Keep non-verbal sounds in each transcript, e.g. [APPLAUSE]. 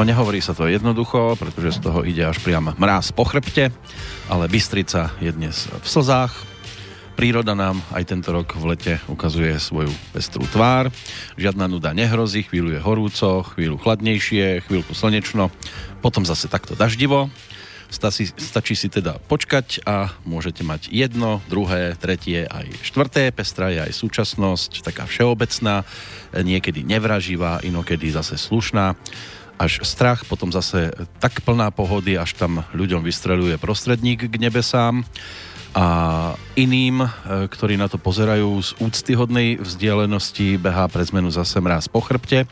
No nehovorí sa to jednoducho, pretože z toho ide až priam mráz po chrbte, ale Bystrica je dnes v slzách. Príroda nám aj tento rok v lete ukazuje svoju pestrú tvár. Žiadna nuda nehrozí, chvíľu je horúco, chvíľu chladnejšie, chvíľku slnečno, potom zase takto daždivo. Stačí, stačí si teda počkať a môžete mať jedno, druhé, tretie, aj štvrté. Pestrá je aj súčasnosť, taká všeobecná, niekedy nevraživá, inokedy zase slušná až strach, potom zase tak plná pohody, až tam ľuďom vystreluje prostredník k nebesám a iným, e, ktorí na to pozerajú z úctyhodnej vzdialenosti, behá pre zmenu zase mráz po chrbte.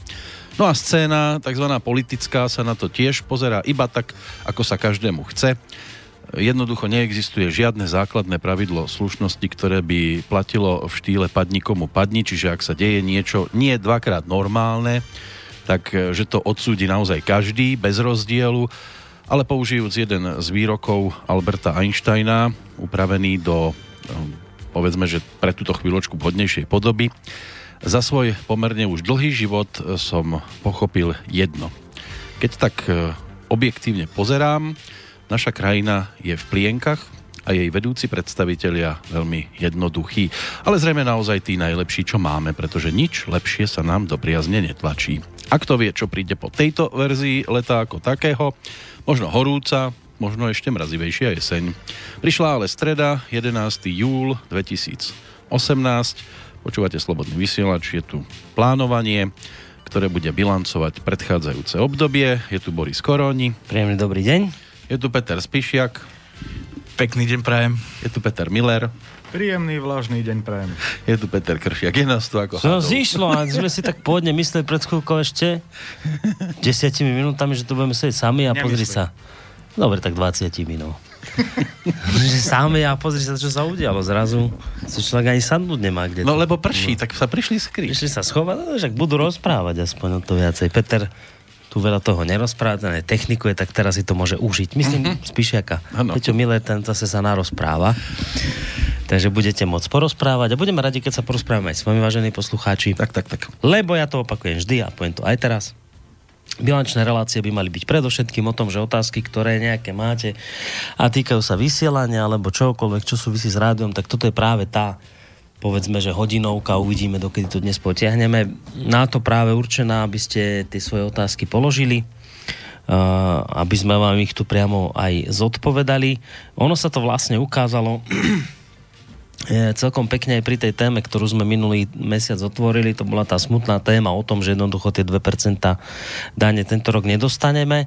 No a scéna, tzv. politická, sa na to tiež pozerá iba tak, ako sa každému chce. Jednoducho neexistuje žiadne základné pravidlo slušnosti, ktoré by platilo v štýle padni komu padni, čiže ak sa deje niečo nie dvakrát normálne, tak e, že to odsúdi naozaj každý bez rozdielu, ale použijúc jeden z výrokov Alberta Einsteina, upravený do, e, povedzme, že pre túto chvíľočku vhodnejšej podoby, za svoj pomerne už dlhý život e, som pochopil jedno. Keď tak objektívne pozerám, naša krajina je v plienkach, a jej vedúci predstavitelia veľmi jednoduchí. Ale zrejme naozaj tí najlepší, čo máme, pretože nič lepšie sa nám do priazne netlačí. A kto vie, čo príde po tejto verzii leta ako takého, možno horúca, možno ešte mrazivejšia jeseň. Prišla ale streda, 11. júl 2018. Počúvate Slobodný vysielač, je tu plánovanie, ktoré bude bilancovať predchádzajúce obdobie. Je tu Boris Koroni. Príjemný dobrý deň. Je tu Peter Spišiak. Pekný deň prajem. Je tu Peter Miller. Príjemný, vlažný deň prajem. Je tu Peter Kršiak, je nás tu ako No zišlo a sme si tak pôvodne mysleli pred chvíľkou ešte desiatimi minútami, že tu budeme sedieť sami a Nemyslím. pozri sa. Dobre, tak 20 minút. že sami a pozri sa, čo sa udialo. Zrazu si človek ani sadnúť nemá kde. No lebo prší, no. tak sa prišli skryť. Prišli sa schovať, no, že budú rozprávať aspoň o to viacej. Peter tu veľa toho nerozpráva, ten technikuje, tak teraz si to môže užiť. Myslím, mm-hmm. Spíšiaka. Peťo Miller, ten zase sa narozpráva. Takže budete môcť porozprávať a budeme radi, keď sa porozprávame aj s vami, vážení poslucháči. Tak, tak, tak. Lebo ja to opakujem vždy a poviem to aj teraz. Bilančné relácie by mali byť predovšetkým o tom, že otázky, ktoré nejaké máte a týkajú sa vysielania alebo čokoľvek, čo súvisí s rádiom, tak toto je práve tá povedzme, že hodinovka, uvidíme, dokedy to dnes potiahneme. Na to práve určená, aby ste tie svoje otázky položili aby sme vám ich tu priamo aj zodpovedali. Ono sa to vlastne ukázalo celkom pekne aj pri tej téme, ktorú sme minulý mesiac otvorili, to bola tá smutná téma o tom, že jednoducho tie 2% dane tento rok nedostaneme. E,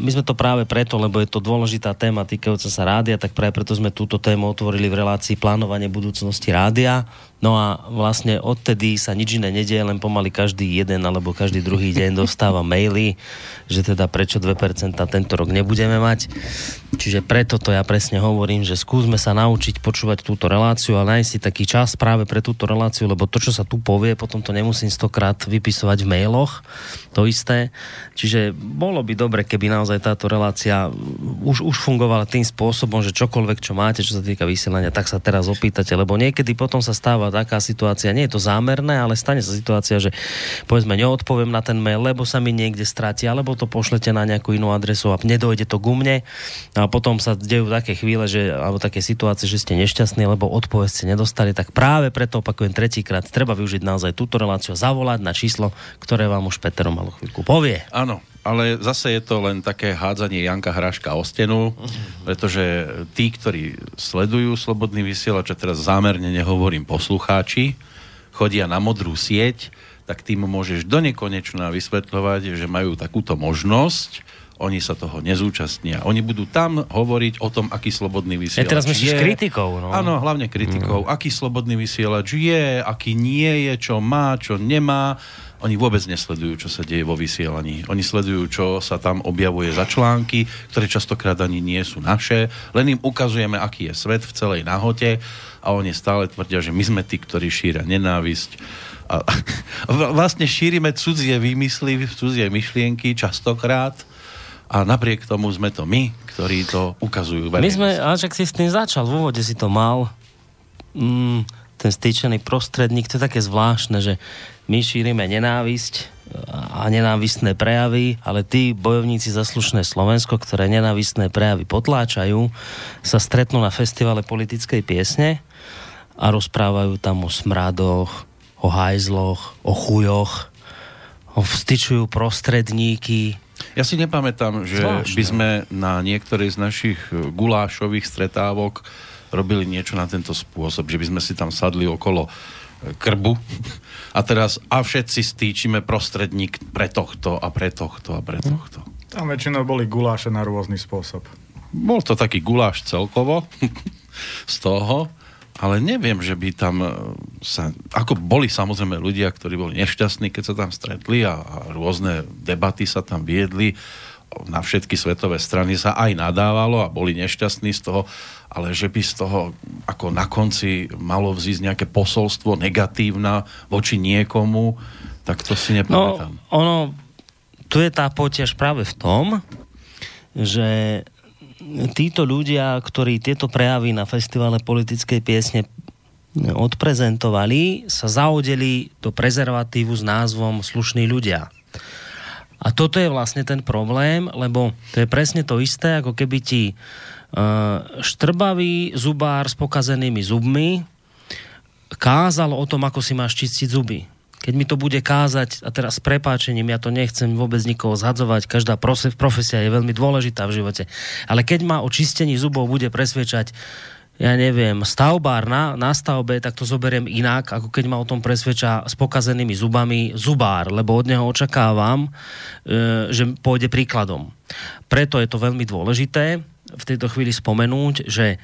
my sme to práve preto, lebo je to dôležitá téma týkajúca sa rádia, tak práve preto sme túto tému otvorili v relácii plánovanie budúcnosti rádia. No a vlastne odtedy sa nič iné nedieje, len pomaly každý jeden alebo každý druhý deň dostáva maily, že teda prečo 2% tento rok nebudeme mať. Čiže preto to ja presne hovorím, že skúsme sa naučiť počúvať túto reláciu a nájsť si taký čas práve pre túto reláciu, lebo to, čo sa tu povie, potom to nemusím stokrát vypisovať v mailoch, to isté. Čiže bolo by dobre, keby naozaj táto relácia už, už fungovala tým spôsobom, že čokoľvek, čo máte, čo sa týka vysielania, tak sa teraz opýtate, lebo niekedy potom sa stáva taká situácia, nie je to zámerné, ale stane sa situácia, že povedzme neodpoviem na ten mail, lebo sa mi niekde stratí, alebo to pošlete na nejakú inú adresu a nedojde to ku mne. A potom sa dejú také chvíle, že, alebo také situácie, že ste nešťastní, lebo odpoveď ste nedostali, tak práve preto opakujem tretíkrát, treba využiť naozaj túto reláciu, zavolať na číslo, ktoré vám už Peter malo chvíľku povie. Áno, ale zase je to len také hádzanie Janka Hraška o stenu, pretože tí, ktorí sledujú Slobodný vysielač, a teraz zámerne nehovorím poslucháči, chodia na modrú sieť, tak tým môžeš do nekonečna vysvetľovať, že majú takúto možnosť, oni sa toho nezúčastnia. Oni budú tam hovoriť o tom, aký slobodný vysielač ja teraz myslíš kritikou, no? Áno, hlavne kritikou. Mm. Aký slobodný vysielač je, aký nie je, čo má, čo nemá oni vôbec nesledujú, čo sa deje vo vysielaní. Oni sledujú, čo sa tam objavuje za články, ktoré častokrát ani nie sú naše. Len im ukazujeme, aký je svet v celej nahote a oni stále tvrdia, že my sme tí, ktorí šíria nenávisť. A, a vlastne šírime cudzie výmysly, cudzie myšlienky častokrát a napriek tomu sme to my, ktorí to ukazujú. My sme, až ak si s tým začal, v úvode si to mal, mm, ten stýčený prostredník, to je také zvláštne, že my šírime nenávisť a nenávistné prejavy, ale tí bojovníci za slušné Slovensko, ktoré nenávistné prejavy potláčajú, sa stretnú na festivale politickej piesne a rozprávajú tam o smradoch, o hajzloch, o chujoch, o vstyčujú prostredníky. Ja si nepamätám, že Zvláštne. by sme na niektorej z našich gulášových stretávok robili niečo na tento spôsob, že by sme si tam sadli okolo krbu [LAUGHS] a teraz a všetci stýčime prostredník pre tohto a pre tohto a pre tohto. Tam väčšinou boli guláše na rôzny spôsob. Bol to taký guláš celkovo [LAUGHS] z toho, ale neviem, že by tam e, sa... Ako boli samozrejme ľudia, ktorí boli nešťastní, keď sa tam stretli a, a rôzne debaty sa tam viedli. Na všetky svetové strany sa aj nadávalo a boli nešťastní z toho, ale že by z toho ako na konci malo vzísť nejaké posolstvo negatívna voči niekomu, tak to si nepamätám. No, ono, tu je tá potiaž práve v tom, že títo ľudia, ktorí tieto prejavy na festivale politickej piesne odprezentovali, sa zaodeli do prezervatívu s názvom Slušní ľudia. A toto je vlastne ten problém, lebo to je presne to isté, ako keby ti Eh, štrbavý zubár s pokazenými zubmi kázal o tom, ako si máš čistiť zuby. Keď mi to bude kázať, a teraz s prepáčením, ja to nechcem vôbec nikoho zhadzovať, každá profesia je veľmi dôležitá v živote, ale keď ma o čistení zubov bude presvedčať ja neviem, stavbár na, na stavbe, tak to zoberiem inak, ako keď ma o tom presvedča s pokazenými zubami zubár, lebo od neho očakávam, e, že pôjde príkladom. Preto je to veľmi dôležité v tejto chvíli spomenúť, že e,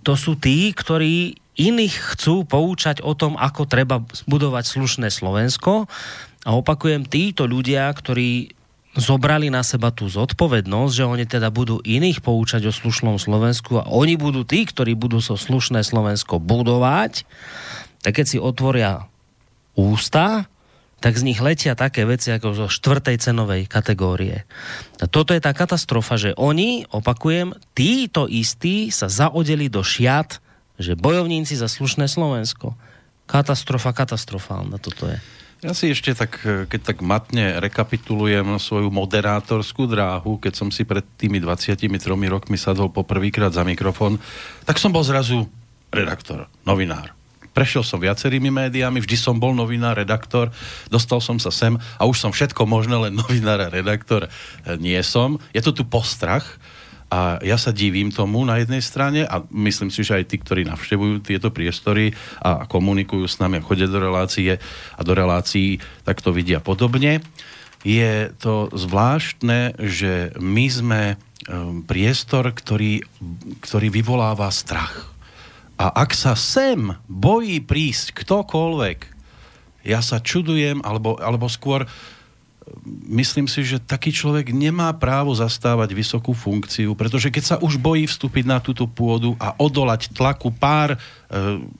to sú tí, ktorí iných chcú poučať o tom, ako treba budovať slušné Slovensko. A opakujem, títo ľudia, ktorí zobrali na seba tú zodpovednosť, že oni teda budú iných poučať o slušnom Slovensku a oni budú tí, ktorí budú so slušné Slovensko budovať, tak keď si otvoria ústa, tak z nich letia také veci ako zo štvrtej cenovej kategórie. A toto je tá katastrofa, že oni, opakujem, títo istí sa zaodeli do šiat, že bojovníci za slušné Slovensko. Katastrofa katastrofálna toto je. Ja si ešte tak, keď tak matne rekapitulujem svoju moderátorskú dráhu, keď som si pred tými 23 rokmi sadol poprvýkrát za mikrofón, tak som bol zrazu redaktor, novinár. Prešiel som viacerými médiami, vždy som bol novinár, redaktor, dostal som sa sem a už som všetko možné, len novinár a redaktor nie som. Je to tu postrach, a ja sa divím tomu na jednej strane a myslím si, že aj tí, ktorí navštevujú tieto priestory a komunikujú s nami a chodia do relácie a do relácií, tak to vidia podobne. Je to zvláštne, že my sme um, priestor, ktorý, ktorý vyvoláva strach a ak sa sem bojí prísť ktokoľvek, ja sa čudujem, alebo, alebo skôr myslím si, že taký človek nemá právo zastávať vysokú funkciu, pretože keď sa už bojí vstúpiť na túto pôdu a odolať tlaku pár e,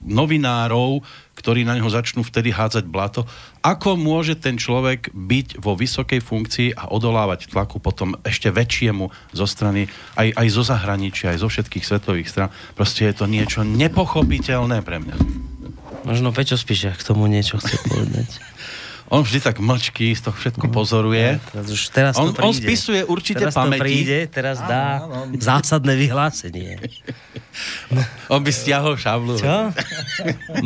novinárov, ktorí na neho začnú vtedy hádzať blato, ako môže ten človek byť vo vysokej funkcii a odolávať tlaku potom ešte väčšiemu zo strany aj, aj zo zahraničia, aj zo všetkých svetových stran. Proste je to niečo nepochopiteľné pre mňa. Možno Peťo Spíšia k tomu niečo chce povedať. [LAUGHS] On vždy tak mlčky, z toho všetko mhm. pozoruje. Ja, teraz už teraz on, to príde. on spisuje určite teraz pamäti. To príde, teraz dá áno, áno. zásadné vyhlásenie. [LAUGHS] on by stiahol šablu. Čo?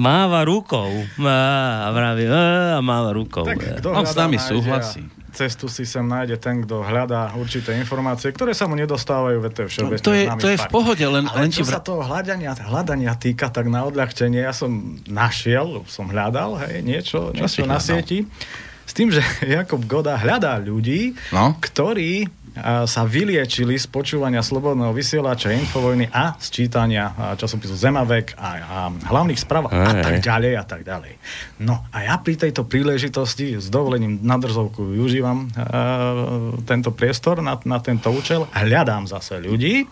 máva rukou. Má, a vraví, a máva rukou. Tak, on s nami súhlasí cestu si sem nájde ten, kto hľadá určité informácie, ktoré sa mu nedostávajú, veď to je všeobecne no, to je, to je v pohode, len, Ale len čo vr... sa toho hľadania, hľadania týka, tak na odľahčenie ja som našiel, som hľadal, hej, niečo, niečo na sieti. S tým, že [LAUGHS] Jakob Goda hľadá ľudí, no? ktorí sa vyliečili z počúvania slobodného vysielača Infovojny a z čítania časopisu Zemavek a, a hlavných správ a tak ďalej a tak ďalej. No a ja pri tejto príležitosti s dovolením na drzovku využívam uh, tento priestor na, na tento účel a hľadám zase ľudí,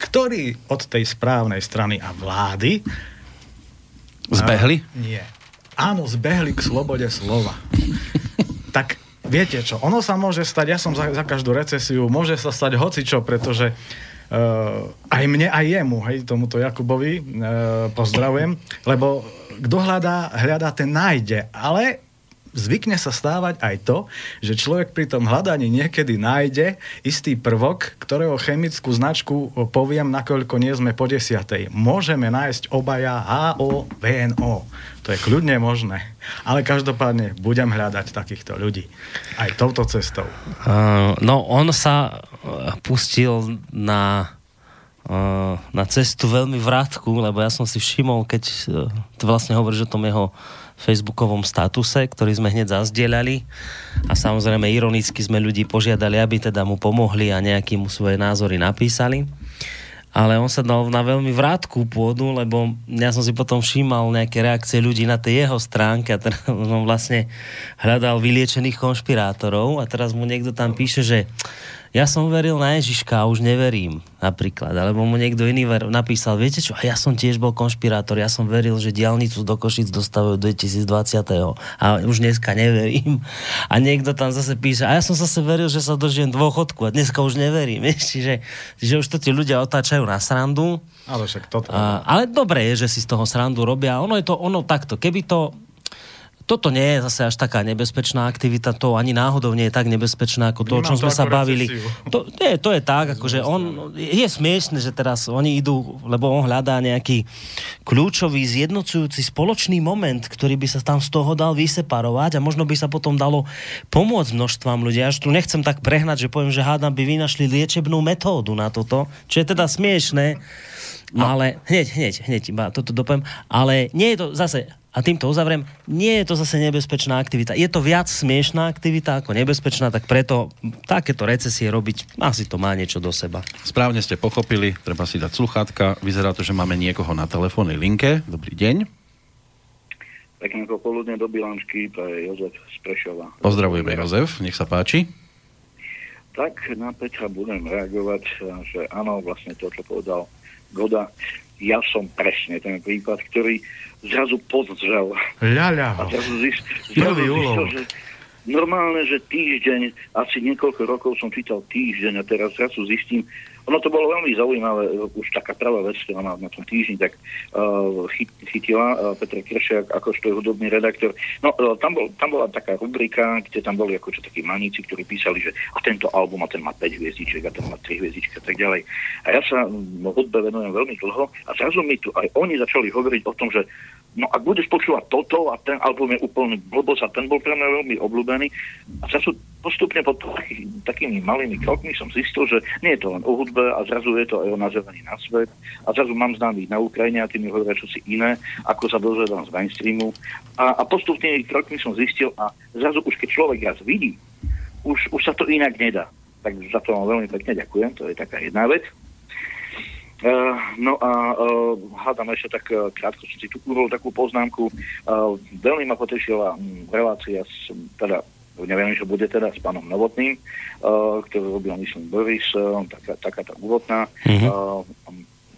ktorí od tej správnej strany a vlády Zbehli? Uh, nie. Áno, zbehli k slobode slova. [LAUGHS] tak Viete čo, ono sa môže stať, ja som za, za každú recesiu, môže sa stať hocičo, pretože aj mne, aj jemu, hej, tomuto Jakubovi, pozdravujem, lebo kto hľadá, hľadá, ten nájde. Ale zvykne sa stávať aj to, že človek pri tom hľadaní niekedy nájde istý prvok, ktorého chemickú značku poviem, nakoľko nie sme po desiatej. Môžeme nájsť obaja HO, VNO. To je kľudne možné. Ale každopádne budem hľadať takýchto ľudí. Aj touto cestou. Uh, no, on sa uh, pustil na uh, na cestu veľmi vrátku, lebo ja som si všimol, keď uh, to vlastne hovoríš o tom jeho facebookovom statuse, ktorý sme hneď zazdieľali a samozrejme ironicky sme ľudí požiadali, aby teda mu pomohli a nejaký mu svoje názory napísali. Ale on sa dal na veľmi vrátku pôdu, lebo ja som si potom všímal nejaké reakcie ľudí na tej jeho stránke a teraz on vlastne hľadal vyliečených konšpirátorov a teraz mu niekto tam píše, že ja som veril na Ježiška a už neverím, napríklad. Alebo mu niekto iný ver- napísal, viete čo, a ja som tiež bol konšpirátor, ja som veril, že diálnicu do Košic dostavujú 2020. A už dneska neverím. A niekto tam zase píše, a ja som zase veril, že sa dožijem dôchodku a dneska už neverím. [LAUGHS] Vieš, čiže, čiže už to tí ľudia otáčajú na srandu. Ale však toto. A, ale dobre je, že si z toho srandu robia. Ono je to ono takto. Keby to toto nie je zase až taká nebezpečná aktivita, to ani náhodou nie je tak nebezpečná ako to, o čom sme sa bavili. To, nie, to je tak, akože on, je smiešne, že teraz oni idú, lebo on hľadá nejaký kľúčový, zjednocujúci spoločný moment, ktorý by sa tam z toho dal vyseparovať a možno by sa potom dalo pomôcť množstvám ľudí. Až tu nechcem tak prehnať, že poviem, že hádam by vynašli liečebnú metódu na toto, čo je teda smiešné. No. Ale hneď, hneď, hneď iba toto dopoviem. Ale nie je to zase, a týmto uzavriem, nie je to zase nebezpečná aktivita. Je to viac smiešná aktivita ako nebezpečná, tak preto takéto recesie robiť, asi to má niečo do seba. Správne ste pochopili, treba si dať sluchátka. Vyzerá to, že máme niekoho na telefónnej linke. Dobrý deň. Pekné popoludne do Bilančky, to je Jozef z Prešova. Pozdravujeme Jozef, nech sa páči. Tak na Petra budem reagovať, že áno, vlastne to, čo povedal Goda, ja som presne ten prípad, ktorý zrazu podzrel. Ľaľa. A zrazu zist, zrazu zistil, že normálne, že týždeň, asi niekoľko rokov som čítal týždeň a teraz zrazu zistím, ono to bolo veľmi zaujímavé, už taká prvá vec, ktorá na, na tom týždni tak uh, chyt, chytila uh, Petra Kršiak, ako je hudobný redaktor. No, uh, tam, bol, tam bola taká rubrika, kde tam boli ako čo takí maníci, ktorí písali, že a tento album, a ten má 5 hviezdičiek, a ten má 3 hviezdičky a tak ďalej. A ja sa hudbe venujem veľmi dlho a zrazu mi tu aj oni začali hovoriť o tom, že no ak budeš počúvať toto a ten album je úplne blbosť a ten bol pre mňa veľmi obľúbený. A zrazu postupne pod taký, takými malými krokmi som zistil, že nie je to len o hudbe a zrazu je to aj o nazeraní na svet. A zrazu mám známych na Ukrajine a tým mi hovoria si iné, ako sa dozvedám z mainstreamu. A, a postupne krokmi som zistil a zrazu už keď človek raz vidí, už, už sa to inak nedá. Tak za to vám veľmi pekne ďakujem, to je taká jedna vec. Uh, no a uh, hádam ešte tak uh, krátko som si tu urobil takú poznámku. Veľmi ma potešila um, relácia s, teda neviem, že bude teda s pánom Novotným, uh, ktorý robil, myslím, Boris, uh, taká, taká tá úvodná, mm-hmm. uh,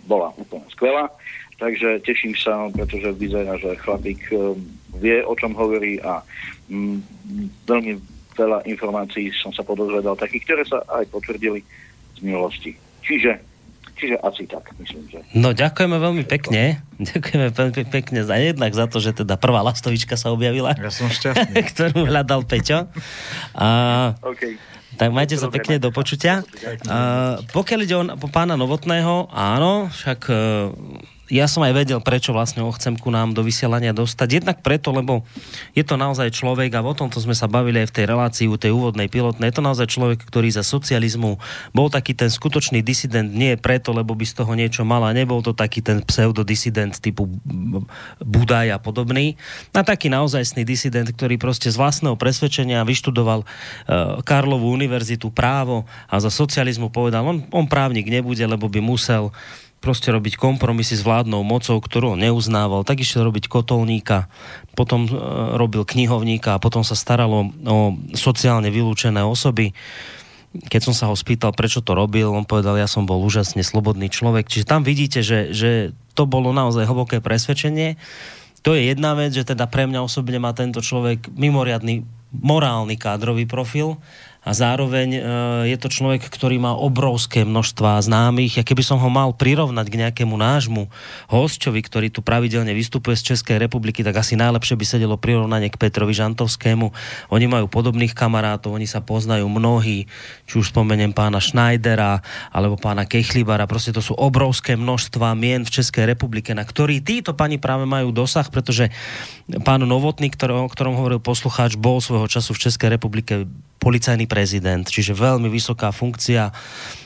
bola úplne skvelá. Takže teším sa, pretože vyzerá, že chlapík uh, vie, o čom hovorí a um, veľmi veľa informácií som sa podozvedal, takých, ktoré sa aj potvrdili z minulosti. Čiže Čiže asi tak, myslím, že... No ďakujeme veľmi pekne. [LAUGHS] Ďakujeme veľmi pekne za jednak za to, že teda prvá lastovička sa objavila. Ja som šťastný. [LAUGHS] ktorú hľadal Peťo. A... Okay. Tak majte sa pekne do počutia. A, pokiaľ ide o, pána Novotného, áno, však ja som aj vedel, prečo vlastne ho chcem ku nám do vysielania dostať. Jednak preto, lebo je to naozaj človek, a o tomto sme sa bavili aj v tej relácii u tej úvodnej pilotnej, je to naozaj človek, ktorý za socializmu bol taký ten skutočný disident, nie preto, lebo by z toho niečo mal a nebol to taký ten pseudodisident typu Budaj a podobný. A taký naozajstný disident, ktorý proste z vlastného presvedčenia vyštudoval uh, Karlovú univerzitu právo a za socializmu povedal, on, on právnik nebude, lebo by musel proste robiť kompromisy s vládnou mocou, ktorú on neuznával, tak išiel robiť kotolníka, potom e, robil knihovníka a potom sa staralo o sociálne vylúčené osoby. Keď som sa ho spýtal, prečo to robil, on povedal, ja som bol úžasne slobodný človek. Čiže tam vidíte, že, že to bolo naozaj hlboké presvedčenie. To je jedna vec, že teda pre mňa osobne má tento človek mimoriadný morálny kádrový profil a zároveň e, je to človek, ktorý má obrovské množstva známych. Ja keby som ho mal prirovnať k nejakému nášmu hostčovi, ktorý tu pravidelne vystupuje z Českej republiky, tak asi najlepšie by sedelo prirovnanie k Petrovi Žantovskému. Oni majú podobných kamarátov, oni sa poznajú mnohí, či už spomeniem pána Schneidera alebo pána Kechlibara. Proste to sú obrovské množstva mien v Českej republike, na ktorý títo pani práve majú dosah, pretože pán Novotný, ktorý, o ktorom hovoril poslucháč, bol svojho času v Českej republike policajný prezident, čiže veľmi vysoká funkcia.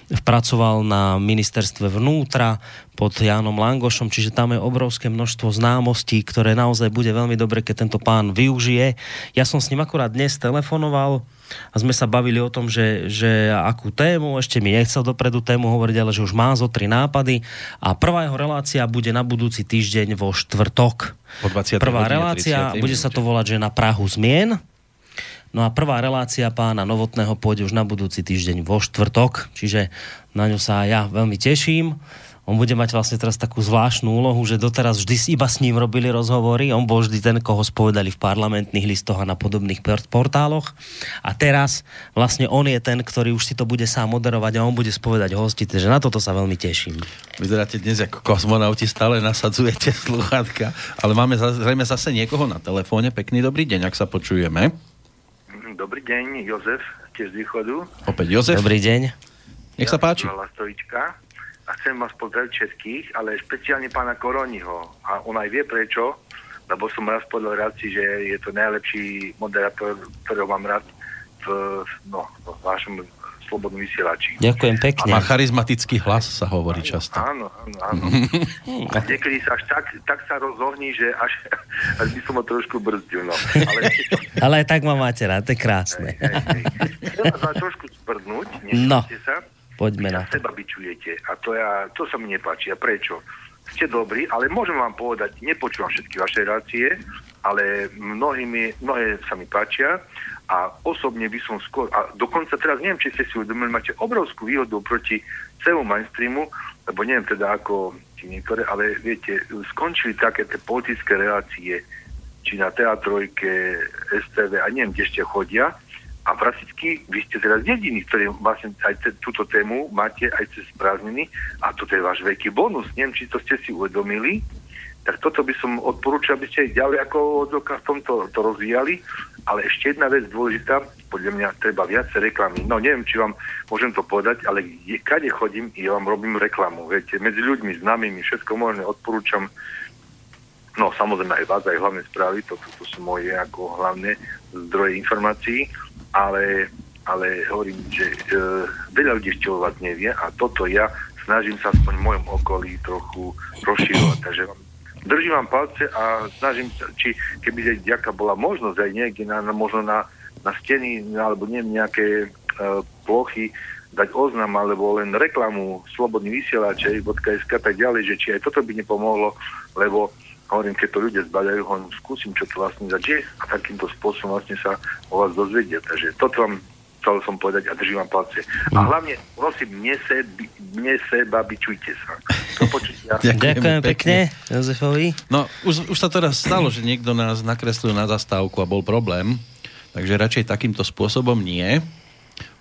Pracoval na ministerstve vnútra pod Jánom Langošom, čiže tam je obrovské množstvo známostí, ktoré naozaj bude veľmi dobre, keď tento pán využije. Ja som s ním akurát dnes telefonoval a sme sa bavili o tom, že, že akú tému, ešte mi nechcel dopredu tému hovoriť, ale že už má zo tri nápady a prvá jeho relácia bude na budúci týždeň vo štvrtok. Po 20. Prvá relácia, bude sa to volať, že na Prahu zmien No a prvá relácia pána Novotného pôjde už na budúci týždeň vo štvrtok, čiže na ňu sa ja veľmi teším. On bude mať vlastne teraz takú zvláštnu úlohu, že doteraz vždy iba s ním robili rozhovory. On bol vždy ten, koho spovedali v parlamentných listoch a na podobných portáloch. A teraz vlastne on je ten, ktorý už si to bude sám moderovať a on bude spovedať hosti, takže na toto sa veľmi teším. Vyzeráte dnes ako kozmonauti, stále nasadzujete [LAUGHS] sluchátka, ale máme zrejme zase niekoho na telefóne. Pekný dobrý deň, ak sa počujeme. Dobrý deň, Jozef, tiež z východu. Opäť Jozef. Dobrý deň. Nech sa páči. Stojička a chcem vás pozdraviť všetkých, ale špeciálne pána Koroniho. A on aj vie prečo, lebo som raz povedal ráci, že je to najlepší moderátor, ktorého mám rád v, no, v vašom slobodnom vysielači. Ďakujem pekne. A má charizmatický hlas, sa hovorí áno, často. Áno, áno, áno. [LAUGHS] A niekedy sa až tak, tak sa rozohní, že až, až by som ho trošku brzdil. No. Ale, [LAUGHS] Ale aj tak ma máte rád, to je krásne. Hej, hej, hej. Chcem vás trošku sprdnúť, no. sa. Poďme na to. seba bičujete. A to, ja, to sa mi nepáči. A prečo? Ste dobrí, ale môžem vám povedať, nepočúvam všetky vaše relácie, ale mnohými, mnohé sa mi páčia a osobne by som skôr, a dokonca teraz neviem, či ste si uvedomili, máte obrovskú výhodu proti celému mainstreamu, lebo neviem teda ako ti niektoré, ale viete, skončili také tie politické relácie, či na teatrojke, STV a neviem, kde ešte chodia. A prakticky vy ste teraz jediní, ktorí vlastne aj te, túto tému máte aj cez prázdniny a toto je váš veľký bonus. Neviem, či to ste si uvedomili, tak toto by som odporúčal, aby ste ďalej ako odzokaz v tomto to rozvíjali. Ale ešte jedna vec dôležitá, podľa mňa treba viac reklamy. No neviem, či vám môžem to povedať, ale je, kade chodím, ja vám robím reklamu. Viete, medzi ľuďmi, známymi, všetko možné odporúčam. No samozrejme aj vás, aj hlavné správy, to, to, to sú moje ako hlavné zdroje informácií, ale, ale hovorím, že e, veľa ľudí ešte o vás nevie a toto ja snažím sa aspoň v mojom okolí trochu rozširovať. Takže vám držím vám palce a snažím sa, či keby ďaká bola možnosť aj niekde na, na, možno na, na steny alebo neviem, nejaké uh, plochy dať oznam alebo len reklamu slobodný vysielač.sk tak ďalej, že či aj toto by nepomohlo, lebo hovorím, keď to ľudia zbadajú, hovorím, skúsim, čo to vlastne zač a takýmto spôsobom vlastne sa o vás dozvedia. Takže toto vám chcel som povedať a držím vám palce. A mm. hlavne, prosím, mne, se, mne seba bičujte sa. To počutia. [LAUGHS] Ďakujem, Ďakujem pekne, Jozefovi. No, už, už sa teraz stalo, že niekto nás nakreslil na zastávku a bol problém, takže radšej takýmto spôsobom nie.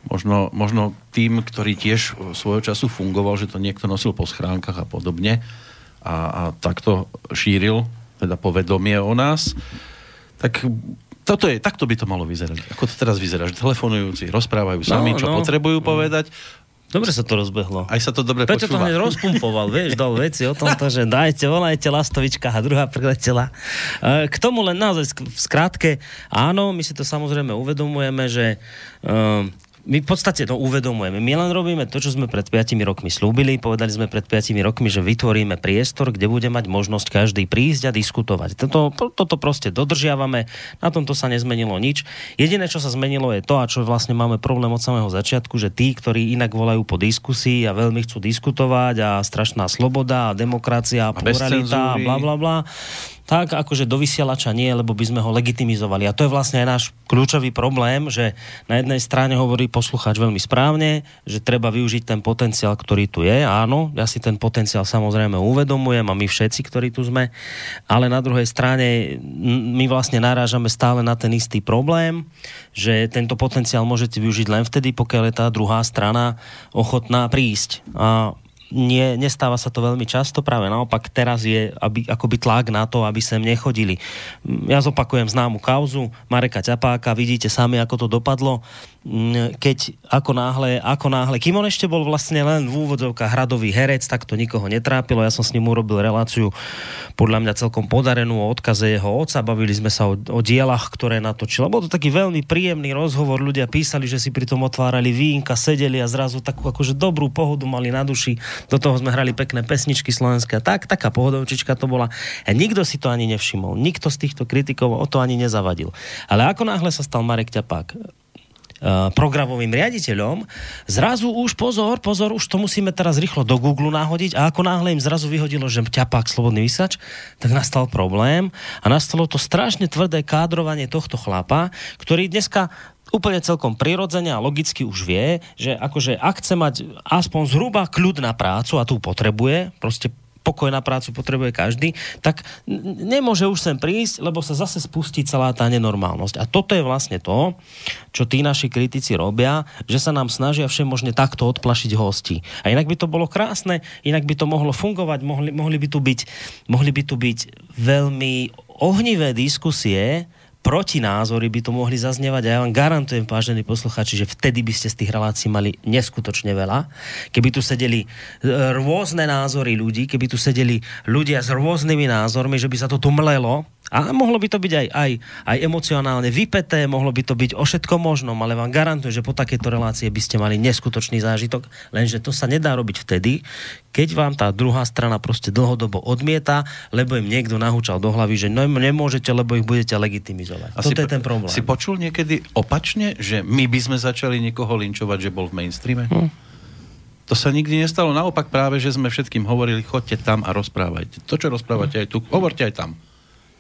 Možno, možno tým, ktorý tiež svojho času fungoval, že to niekto nosil po schránkach a podobne a, a takto šíril teda povedomie o nás, tak toto je, takto by to malo vyzerať. Ako to teraz vyzerá, že telefonujúci rozprávajú sami, no, čo no. potrebujú no. povedať. Dobre sa to rozbehlo. Aj sa to dobre Prečo počúva. to hneď rozpumpoval, vieš, dal veci o tomto, že dajte, volajte Lastovička a druhá preletela. E, k tomu len naozaj v skrátke, áno, my si to samozrejme uvedomujeme, že um, my v podstate to uvedomujeme. My len robíme to, čo sme pred 5 rokmi slúbili. Povedali sme pred 5 rokmi, že vytvoríme priestor, kde bude mať možnosť každý prísť a diskutovať. Toto, to, toto proste dodržiavame, na tomto sa nezmenilo nič. Jediné, čo sa zmenilo, je to, a čo vlastne máme problém od samého začiatku, že tí, ktorí inak volajú po diskusii a veľmi chcú diskutovať a strašná sloboda a demokracia a pluralita a bla bla bla, tak akože do vysielača nie, lebo by sme ho legitimizovali. A to je vlastne aj náš kľúčový problém, že na jednej strane hovorí poslucháč veľmi správne, že treba využiť ten potenciál, ktorý tu je. Áno, ja si ten potenciál samozrejme uvedomujem a my všetci, ktorí tu sme, ale na druhej strane my vlastne narážame stále na ten istý problém, že tento potenciál môžete využiť len vtedy, pokiaľ je tá druhá strana ochotná prísť. A nie, nestáva sa to veľmi často, práve naopak teraz je aby, akoby tlak na to, aby sem nechodili. Ja zopakujem známu kauzu Mareka Ťapáka, vidíte sami, ako to dopadlo. Keď ako náhle, ako náhle, kým on ešte bol vlastne len v úvodzovkách hradový herec, tak to nikoho netrápilo. Ja som s ním urobil reláciu podľa mňa celkom podarenú o odkaze jeho oca. Bavili sme sa o, o dielach, ktoré natočil. Bol to taký veľmi príjemný rozhovor. Ľudia písali, že si pri tom otvárali vínka, sedeli a zrazu takú akože dobrú pohodu mali na duši. Do toho sme hrali pekné pesničky slovenské. Tak, taká pohodovčička to bola. A nikto si to ani nevšimol. Nikto z týchto kritikov o to ani nezavadil. Ale ako náhle sa stal Marek Ťapák programovým riaditeľom, zrazu už pozor, pozor, už to musíme teraz rýchlo do Google nahodiť a ako náhle im zrazu vyhodilo, že ťapák slobodný vysač, tak nastal problém a nastalo to strašne tvrdé kádrovanie tohto chlapa, ktorý dneska úplne celkom prirodzene a logicky už vie, že akože ak chce mať aspoň zhruba kľud na prácu a tu potrebuje, proste pokoj na prácu potrebuje každý, tak nemôže už sem prísť, lebo sa zase spustí celá tá nenormálnosť. A toto je vlastne to, čo tí naši kritici robia, že sa nám snažia všemožne takto odplašiť hosti. A inak by to bolo krásne, inak by to mohlo fungovať, mohli, mohli, by, tu byť, mohli by tu byť veľmi ohnivé diskusie, protinázory by to mohli zaznievať a ja vám garantujem, vážení posluchači, že vtedy by ste z tých relácií mali neskutočne veľa. Keby tu sedeli e, rôzne názory ľudí, keby tu sedeli ľudia s rôznymi názormi, že by sa to tu mlelo, a mohlo by to byť aj, aj, aj emocionálne vypeté, mohlo by to byť o všetkom možnom, ale vám garantujem, že po takejto relácie by ste mali neskutočný zážitok, lenže to sa nedá robiť vtedy, keď vám tá druhá strana proste dlhodobo odmieta, lebo im niekto nahúčal do hlavy, že no, nemôžete, lebo ich budete legitimizovať. A Toto si, je ten problém. Si počul niekedy opačne, že my by sme začali niekoho linčovať, že bol v mainstreame? Hm. To sa nikdy nestalo. Naopak práve, že sme všetkým hovorili, chodte tam a rozprávajte. To, čo rozprávate hm. aj tu, hovorte aj tam.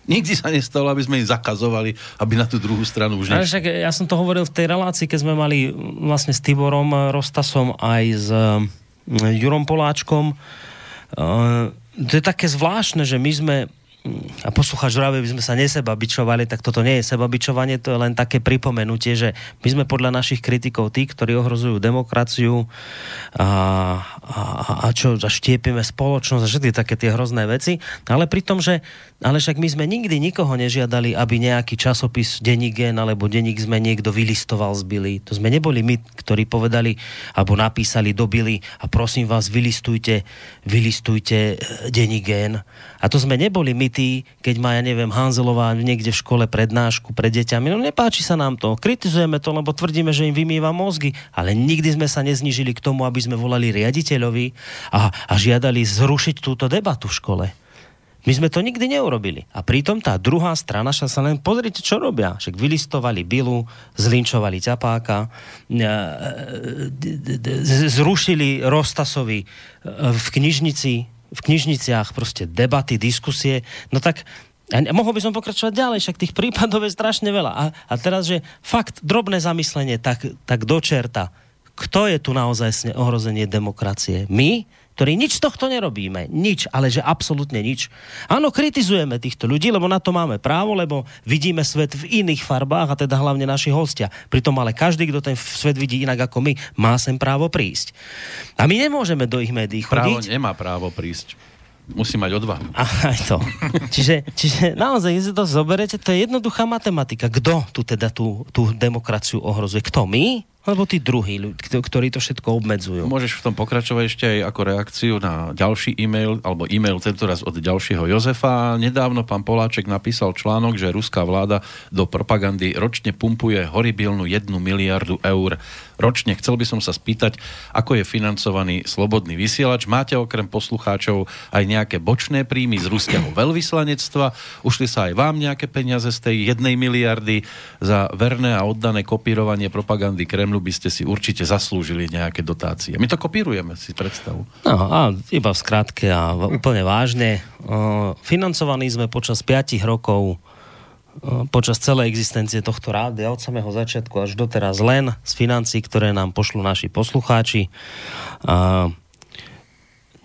Nikdy sa nestalo, aby sme im zakazovali, aby na tú druhú stranu už nešli. Však ja som to hovoril v tej relácii, keď sme mali vlastne s Tiborom Rostasom aj s mm, Jurom Poláčkom. To je také zvláštne, že my sme a poslucháč že by sme sa neseba bičovali, tak toto nie je seba bičovanie, to je len také pripomenutie, že my sme podľa našich kritikov tí, ktorí ohrozujú demokraciu a, a, a čo, a spoločnosť a všetky také tie hrozné veci, ale pri tom, že ale však my sme nikdy nikoho nežiadali, aby nejaký časopis Denník Gen alebo Denník sme niekto vylistoval z Billy. To sme neboli my, ktorí povedali alebo napísali do Billy a prosím vás, vylistujte, vylistujte e, Denník Gen. A to sme neboli my tí, keď má, ja neviem, Hanzelová niekde v škole prednášku pred deťami. No nepáči sa nám to. Kritizujeme to, lebo tvrdíme, že im vymýva mozgy. Ale nikdy sme sa neznižili k tomu, aby sme volali riaditeľovi a, a žiadali zrušiť túto debatu v škole. My sme to nikdy neurobili. A pritom tá druhá strana sa len pozrite, čo robia. Však vylistovali Bilu, zlinčovali Ťapáka, e, e, zrušili Rostasovi e, v knižnici, v knižniciach proste debaty, diskusie. No tak a mohol by som pokračovať ďalej, však tých prípadov je strašne veľa. A, a teraz, že fakt drobné zamyslenie, tak, tak dočerta. Kto je tu naozaj ohrozenie demokracie? My? Ktorí nič z tohto nerobíme. Nič, ale že absolútne nič. Áno, kritizujeme týchto ľudí, lebo na to máme právo, lebo vidíme svet v iných farbách a teda hlavne naši hostia. Pritom ale každý, kto ten svet vidí inak ako my, má sem právo prísť. A my nemôžeme do ich médií chodiť. Právo nemá právo prísť. Musí mať odvahu. A aj to. čiže, čiže naozaj, keď to zoberete, to je jednoduchá matematika. Kto tu teda tú, tú demokraciu ohrozuje? Kto? My? Alebo tí druhí, ktorí to všetko obmedzujú. Môžeš v tom pokračovať ešte aj ako reakciu na ďalší e-mail, alebo e-mail tentoraz od ďalšieho Jozefa. Nedávno pán Poláček napísal článok, že ruská vláda do propagandy ročne pumpuje horibilnú jednu miliardu eur ročne. Chcel by som sa spýtať, ako je financovaný slobodný vysielač. Máte okrem poslucháčov aj nejaké bočné príjmy z ruského [CLEARS THROAT] veľvyslanectva? Ušli sa aj vám nejaké peniaze z tej jednej miliardy za verné a oddané kopírovanie propagandy hymnu by ste si určite zaslúžili nejaké dotácie. My to kopírujeme, si predstavu. No a iba v skratke a úplne vážne. Financovaní sme počas 5 rokov počas celej existencie tohto rádia od samého začiatku až doteraz len z financí, ktoré nám pošlú naši poslucháči.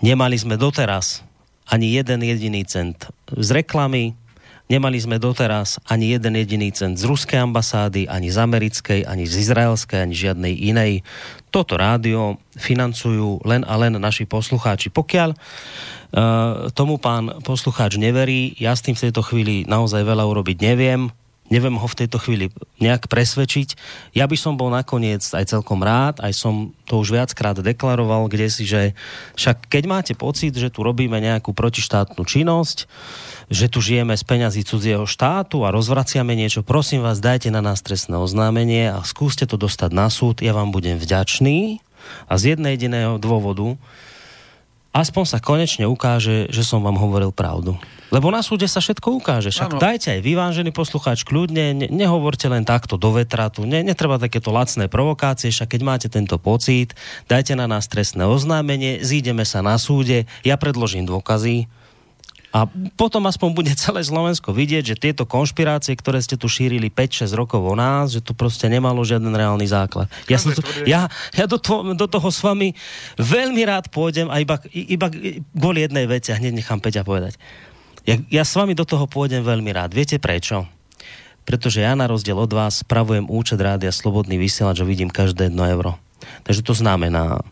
Nemali sme doteraz ani jeden jediný cent z reklamy, Nemali sme doteraz ani jeden jediný cent z ruskej ambasády, ani z americkej, ani z izraelskej, ani žiadnej inej. Toto rádio financujú len a len naši poslucháči. Pokiaľ uh, tomu pán poslucháč neverí, ja s tým v tejto chvíli naozaj veľa urobiť neviem neviem ho v tejto chvíli nejak presvedčiť. Ja by som bol nakoniec aj celkom rád, aj som to už viackrát deklaroval, kde si, že však keď máte pocit, že tu robíme nejakú protištátnu činnosť, že tu žijeme z peňazí cudzieho štátu a rozvraciame niečo, prosím vás, dajte na nás trestné oznámenie a skúste to dostať na súd, ja vám budem vďačný a z jedného jediného dôvodu, aspoň sa konečne ukáže, že som vám hovoril pravdu. Lebo na súde sa všetko ukáže. Však ano. dajte aj vyvážený poslucháč kľudne, ne, nehovorte len takto do vetratu, ne, netreba takéto lacné provokácie, však keď máte tento pocit, dajte na nás trestné oznámenie, zídeme sa na súde, ja predložím dôkazy, a potom aspoň bude celé Slovensko vidieť, že tieto konšpirácie, ktoré ste tu šírili 5-6 rokov o nás, že to proste nemalo žiaden reálny základ. Ja, som, ja, ja do, to, do toho s vami veľmi rád pôjdem a iba, iba kvôli jednej veci, a hneď nechám Peťa povedať. Ja, ja s vami do toho pôjdem veľmi rád. Viete prečo? Pretože ja na rozdiel od vás spravujem účet rádia Slobodný vysielač a vidím každé jedno euro. Takže to znamená,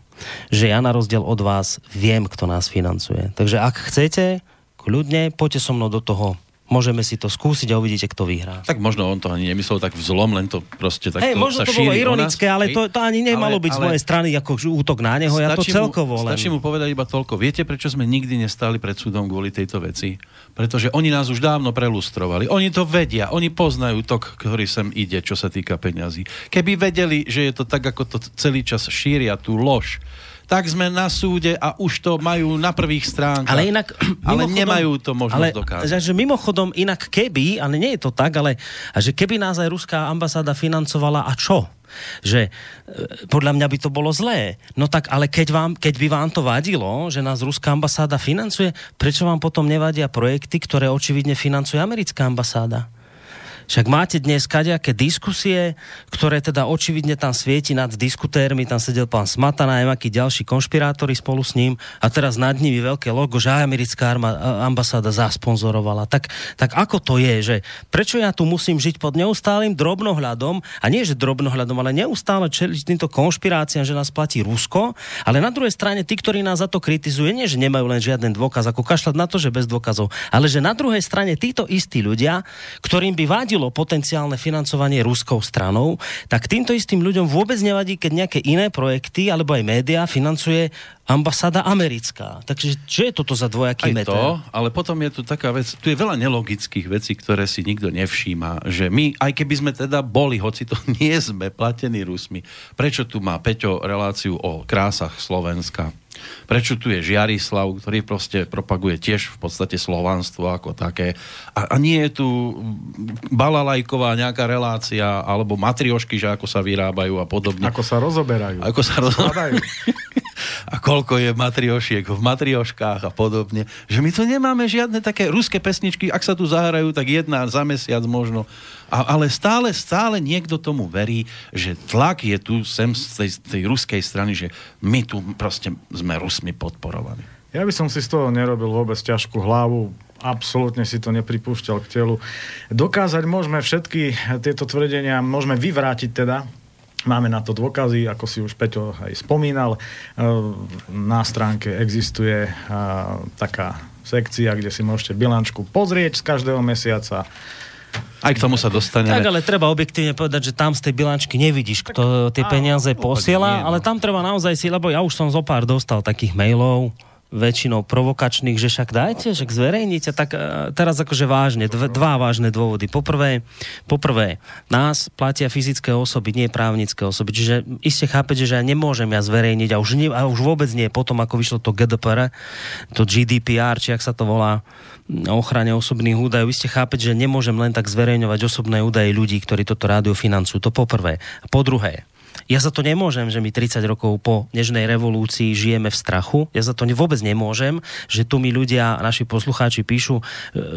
že ja na rozdiel od vás viem, kto nás financuje. Takže ak chcete, kľudne, poďte so mnou do toho môžeme si to skúsiť a uvidíte, kto vyhrá. Tak možno on to ani nemyslel tak vzlom, len to proste tak hey, možno to bolo ironické, ale to, to ani nemalo ale, byť ale, z mojej strany ako útok na neho, ja to celkovo mu, len... Stačí mu povedať iba toľko. Viete, prečo sme nikdy nestali pred súdom kvôli tejto veci? Pretože oni nás už dávno prelustrovali. Oni to vedia, oni poznajú tok, ktorý sem ide, čo sa týka peňazí. Keby vedeli, že je to tak, ako to celý čas šíria, tú lož, tak sme na súde a už to majú na prvých stránkach. Ale inak... Ale [CLEARS THROAT] nemajú to možnosť ale, dokázať. Že mimochodom, inak keby, ale nie je to tak, ale že keby nás aj ruská ambasáda financovala a čo? že e, podľa mňa by to bolo zlé. No tak ale keď, vám, keď by vám to vadilo, že nás ruská ambasáda financuje, prečo vám potom nevadia projekty, ktoré očividne financuje americká ambasáda? Však máte dnes kadejaké diskusie, ktoré teda očividne tam svieti nad diskutérmi, tam sedel pán Smatana aj akí ďalší konšpirátori spolu s ním. A teraz nad nimi veľké logo, že americká ambasáda zasponzorovala. Tak, tak ako to je, že prečo ja tu musím žiť pod neustálým drobnohľadom? A nie, že drobnohľadom, ale neustále čeliť týmto konšpiráciám, že nás platí Rusko, ale na druhej strane tí, ktorí nás za to kritizujú, nie, že nemajú len žiaden dôkaz, ako kašľať na to, že bez dôkazov, ale že na druhej strane títo istí ľudia, ktorým by vadilo hrozilo potenciálne financovanie ruskou stranou, tak týmto istým ľuďom vôbec nevadí, keď nejaké iné projekty alebo aj médiá financuje ambasáda americká. Takže čo je toto za dvojaký meter? to, ale potom je tu taká vec, tu je veľa nelogických vecí, ktoré si nikto nevšíma, že my, aj keby sme teda boli, hoci to [LAUGHS] nie sme platení Rusmi, prečo tu má Peťo reláciu o krásach Slovenska? Prečo tu je Žiarislav, ktorý proste propaguje tiež v podstate slovanstvo ako také. A, a nie je tu balalajková nejaká relácia, alebo matriošky, že ako sa vyrábajú a podobne. Ako sa rozoberajú. Ako sa rozoberajú. [LAUGHS] a koľko je matriošiek v matrioškách a podobne. Že my tu nemáme žiadne také ruské pesničky, ak sa tu zahrajú, tak jedna za mesiac možno. A, ale stále, stále niekto tomu verí, že tlak je tu sem z tej, tej ruskej strany, že my tu proste sme Rusmi podporovaní. Ja by som si z toho nerobil vôbec ťažkú hlavu absolútne si to nepripúšťal k telu. Dokázať môžeme všetky tieto tvrdenia, môžeme vyvrátiť teda, Máme na to dôkazy, ako si už Peťo aj spomínal. Na stránke existuje taká sekcia, kde si môžete bilančku pozrieť z každého mesiaca aj k tomu sa dostaneme. Tak, ale treba objektívne povedať, že tam z tej bilančky nevidíš, kto tie peniaze posiela, ale no. tam treba naozaj si, lebo ja už som zo pár dostal takých mailov, väčšinou provokačných, že však dajte, že zverejnite, tak uh, teraz akože vážne, dv, dva vážne dôvody. Poprvé, poprvé, nás platia fyzické osoby, nie právnické osoby, čiže iste chápete, že ja nemôžem ja zverejniť a už, nie, a už vôbec nie potom, ako vyšlo to GDPR, to GDPR, či ak sa to volá, o ochrane osobných údajov. Vy ste chápete, že nemôžem len tak zverejňovať osobné údaje ľudí, ktorí toto rádio financujú. To poprvé. A po druhé, Ja za to nemôžem, že my 30 rokov po nežnej revolúcii žijeme v strachu. Ja za to vôbec nemôžem, že tu mi ľudia, naši poslucháči píšu, e,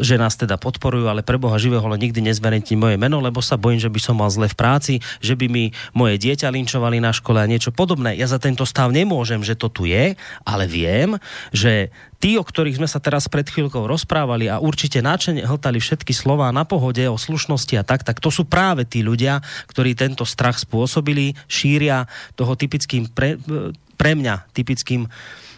že nás teda podporujú, ale pre Boha živého ale nikdy nezverejní moje meno, lebo sa bojím, že by som mal zle v práci, že by mi moje dieťa linčovali na škole a niečo podobné. Ja za tento stav nemôžem, že to tu je, ale viem, že tí, o ktorých sme sa teraz pred chvíľkou rozprávali a určite náčene hltali všetky slova na pohode o slušnosti a tak, tak to sú práve tí ľudia, ktorí tento strach spôsobili, šíria toho typickým pre, pre mňa typickým E,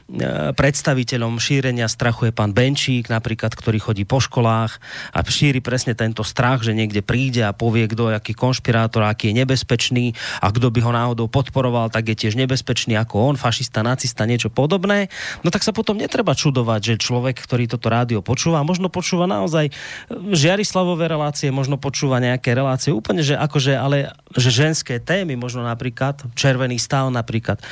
predstaviteľom šírenia strachu je pán Benčík, napríklad, ktorý chodí po školách a šíri presne tento strach, že niekde príde a povie, kto je aký konšpirátor, aký je nebezpečný a kto by ho náhodou podporoval, tak je tiež nebezpečný ako on, fašista, nacista, niečo podobné. No tak sa potom netreba čudovať, že človek, ktorý toto rádio počúva, možno počúva naozaj žiarislavové relácie, možno počúva nejaké relácie úplne, že akože, ale že ženské témy, možno napríklad, červený stav napríklad.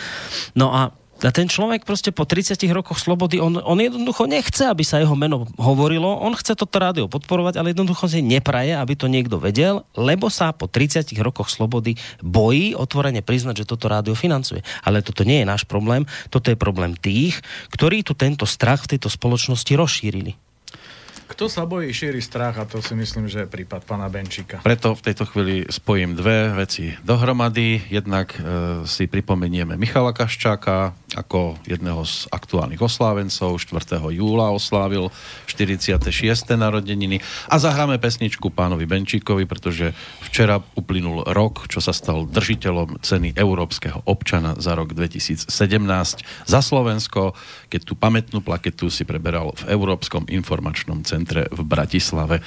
No a a ten človek proste po 30 rokoch slobody, on, on jednoducho nechce, aby sa jeho meno hovorilo, on chce toto rádio podporovať, ale jednoducho si nepraje, aby to niekto vedel, lebo sa po 30 rokoch slobody bojí otvorene priznať, že toto rádio financuje. Ale toto nie je náš problém, toto je problém tých, ktorí tu tento strach v tejto spoločnosti rozšírili. Kto sa bojí, šíri strach a to si myslím, že je prípad pana Benčíka. Preto v tejto chvíli spojím dve veci dohromady. Jednak e, si pripomenieme Michala Kaščáka ako jedného z aktuálnych oslávencov. 4. júla oslávil 46. narodeniny a zahráme pesničku pánovi Benčíkovi, pretože včera uplynul rok, čo sa stal držiteľom ceny európskeho občana za rok 2017 za Slovensko, keď tú pamätnú plaketu si preberal v Európskom informačnom centre centre v Bratislave.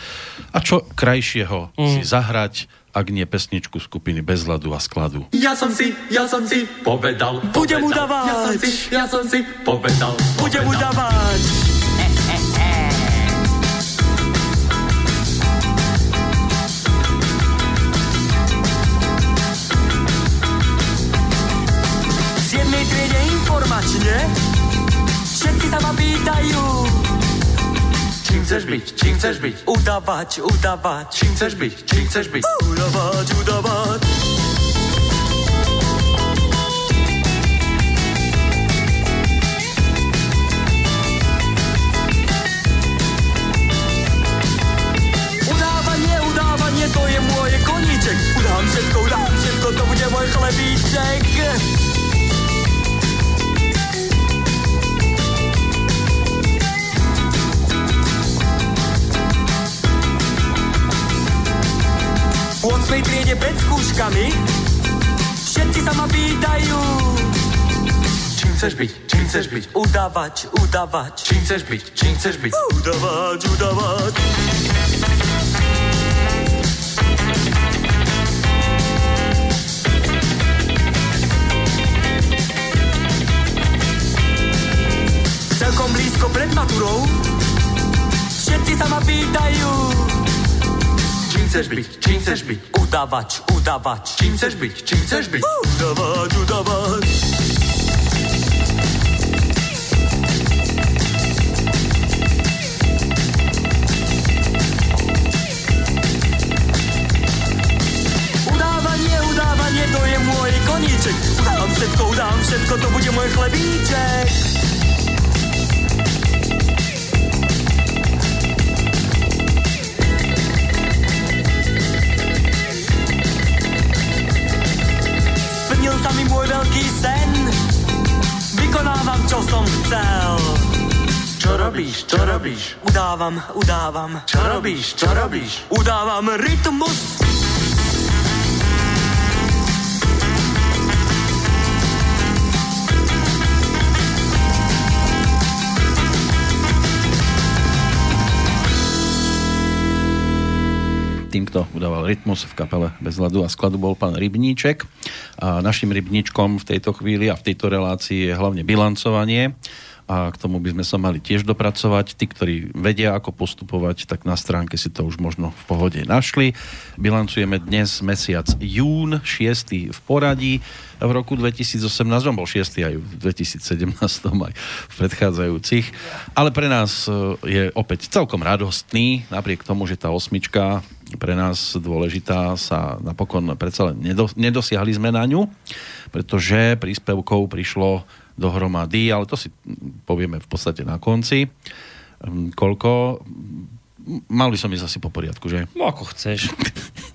A čo krajšieho mm. si zahrať, ak nie pesničku skupiny Bez hladu a skladu. Ja som si, ja som si povedal, budem udávať. Ja som si, ja som si povedal, budem udávať. Z jednej triede informačne všetci sa ma pýtajú, chceš byť, čím chceš byť? Udávať, udávať. Čím chceš byť, čím chceš byť? Udávať, udávať. Udávanie, udávanie, to je moje koníček. Udám všetko, udám všetko, to bude môj chlebíček. 8. triede pred skúškami. Všetci sa ma pýtajú Čím chceš byť, čím chceš byť? Udávať, udávať Čím chceš byť, čím chceš byť? Udávať, udávať chceš byť? Čím chceš byť? Udavač, udavač. Čím chceš byť? Čím chceš byť? Udavač, udavač. Udávanie, udávanie, to je môj koníček. Udám všetko, udám všetko, to bude môj chlebíček. Robíš, čo robíš? Udávam, udávam. Čo robíš, čo robíš? Udávam rytmus. tým, kto udával rytmus v kapele Bez hladu a skladu bol pán Rybníček. A našim rybníčkom v tejto chvíli a v tejto relácii je hlavne bilancovanie a k tomu by sme sa mali tiež dopracovať. Tí, ktorí vedia, ako postupovať, tak na stránke si to už možno v pohode našli. Bilancujeme dnes mesiac jún, 6. v poradí. V roku 2018, on bol 6. aj v 2017, aj v predchádzajúcich. Ale pre nás e, je opäť celkom radostný, napriek tomu, že tá osmička pre nás dôležitá sa napokon predsa len nedosiahli sme na ňu, pretože príspevkov prišlo dohromady, ale to si povieme v podstate na konci. Hm, koľko? Mali som ísť asi po poriadku, že? No ako chceš. [LAUGHS]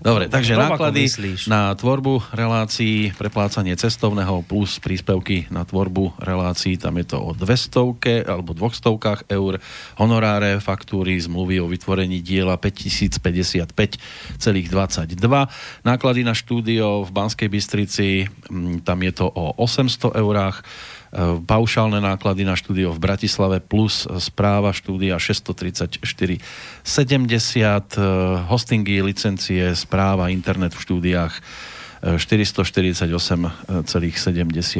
Dobre, takže Rovako náklady na tvorbu relácií, preplácanie cestovného plus príspevky na tvorbu relácií, tam je to o 200 alebo 200 eur, honoráre, faktúry, zmluvy o vytvorení diela 5055,22. Náklady na štúdio v Banskej Bystrici, mm, tam je to o 800 eurách, paušálne náklady na štúdio v Bratislave plus správa štúdia 634,70, e, hostingy, licencie, správa, internet v štúdiách 448,76.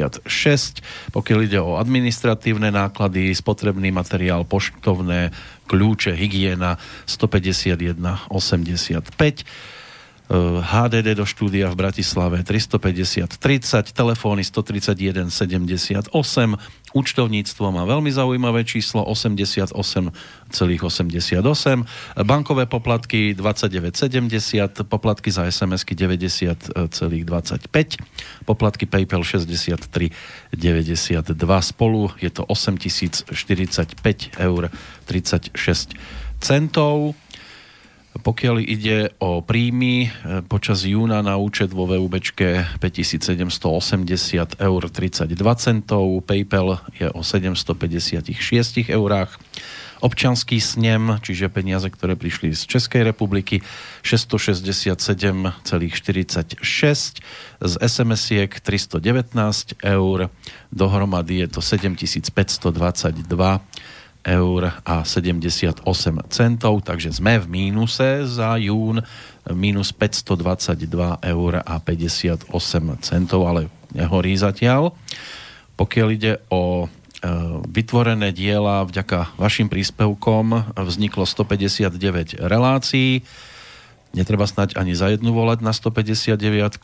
E, Pokiaľ ide o administratívne náklady, spotrebný materiál, poštovné, kľúče, hygiena 151,85 HDD do štúdia v Bratislave 350 30, telefóny 131 78, účtovníctvo má veľmi zaujímavé číslo 88,88, bankové poplatky 29,70, poplatky za SMS-ky 90,25, poplatky PayPal 63,92. Spolu je to 8045 eur 36 centov. Pokiaľ ide o príjmy, e, počas júna na účet vo VUB 5780 eur 32 centov, PayPal je o 756 eurách, občanský snem, čiže peniaze, ktoré prišli z Českej republiky, 667,46, z SMS-iek 319 eur, dohromady je to 7522 eur a 78 centov, takže sme v mínuse za jún, mínus 522 eur a 58 centov, ale nehorí zatiaľ. Pokiaľ ide o e, vytvorené diela vďaka vašim príspevkom vzniklo 159 relácií. Netreba snať ani za jednu volať na 159.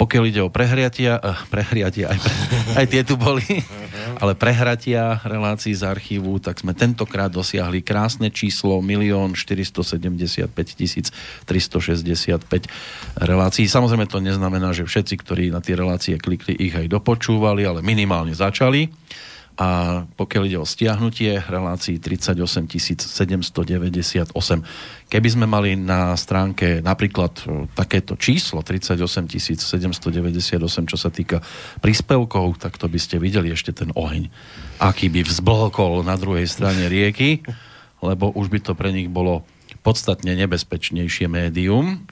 Pokiaľ ide o prehriatia, eh, prehriatia, aj, pre, aj tie tu boli, ale prehratia relácií z archívu, tak sme tentokrát dosiahli krásne číslo 1 475 365 relácií. Samozrejme to neznamená, že všetci, ktorí na tie relácie klikli, ich aj dopočúvali, ale minimálne začali a pokiaľ ide o stiahnutie relácií 38 798. Keby sme mali na stránke napríklad e, takéto číslo 38 798, čo sa týka príspevkov, tak to by ste videli ešte ten oheň, aký by vzblokol na druhej strane rieky, lebo už by to pre nich bolo podstatne nebezpečnejšie médium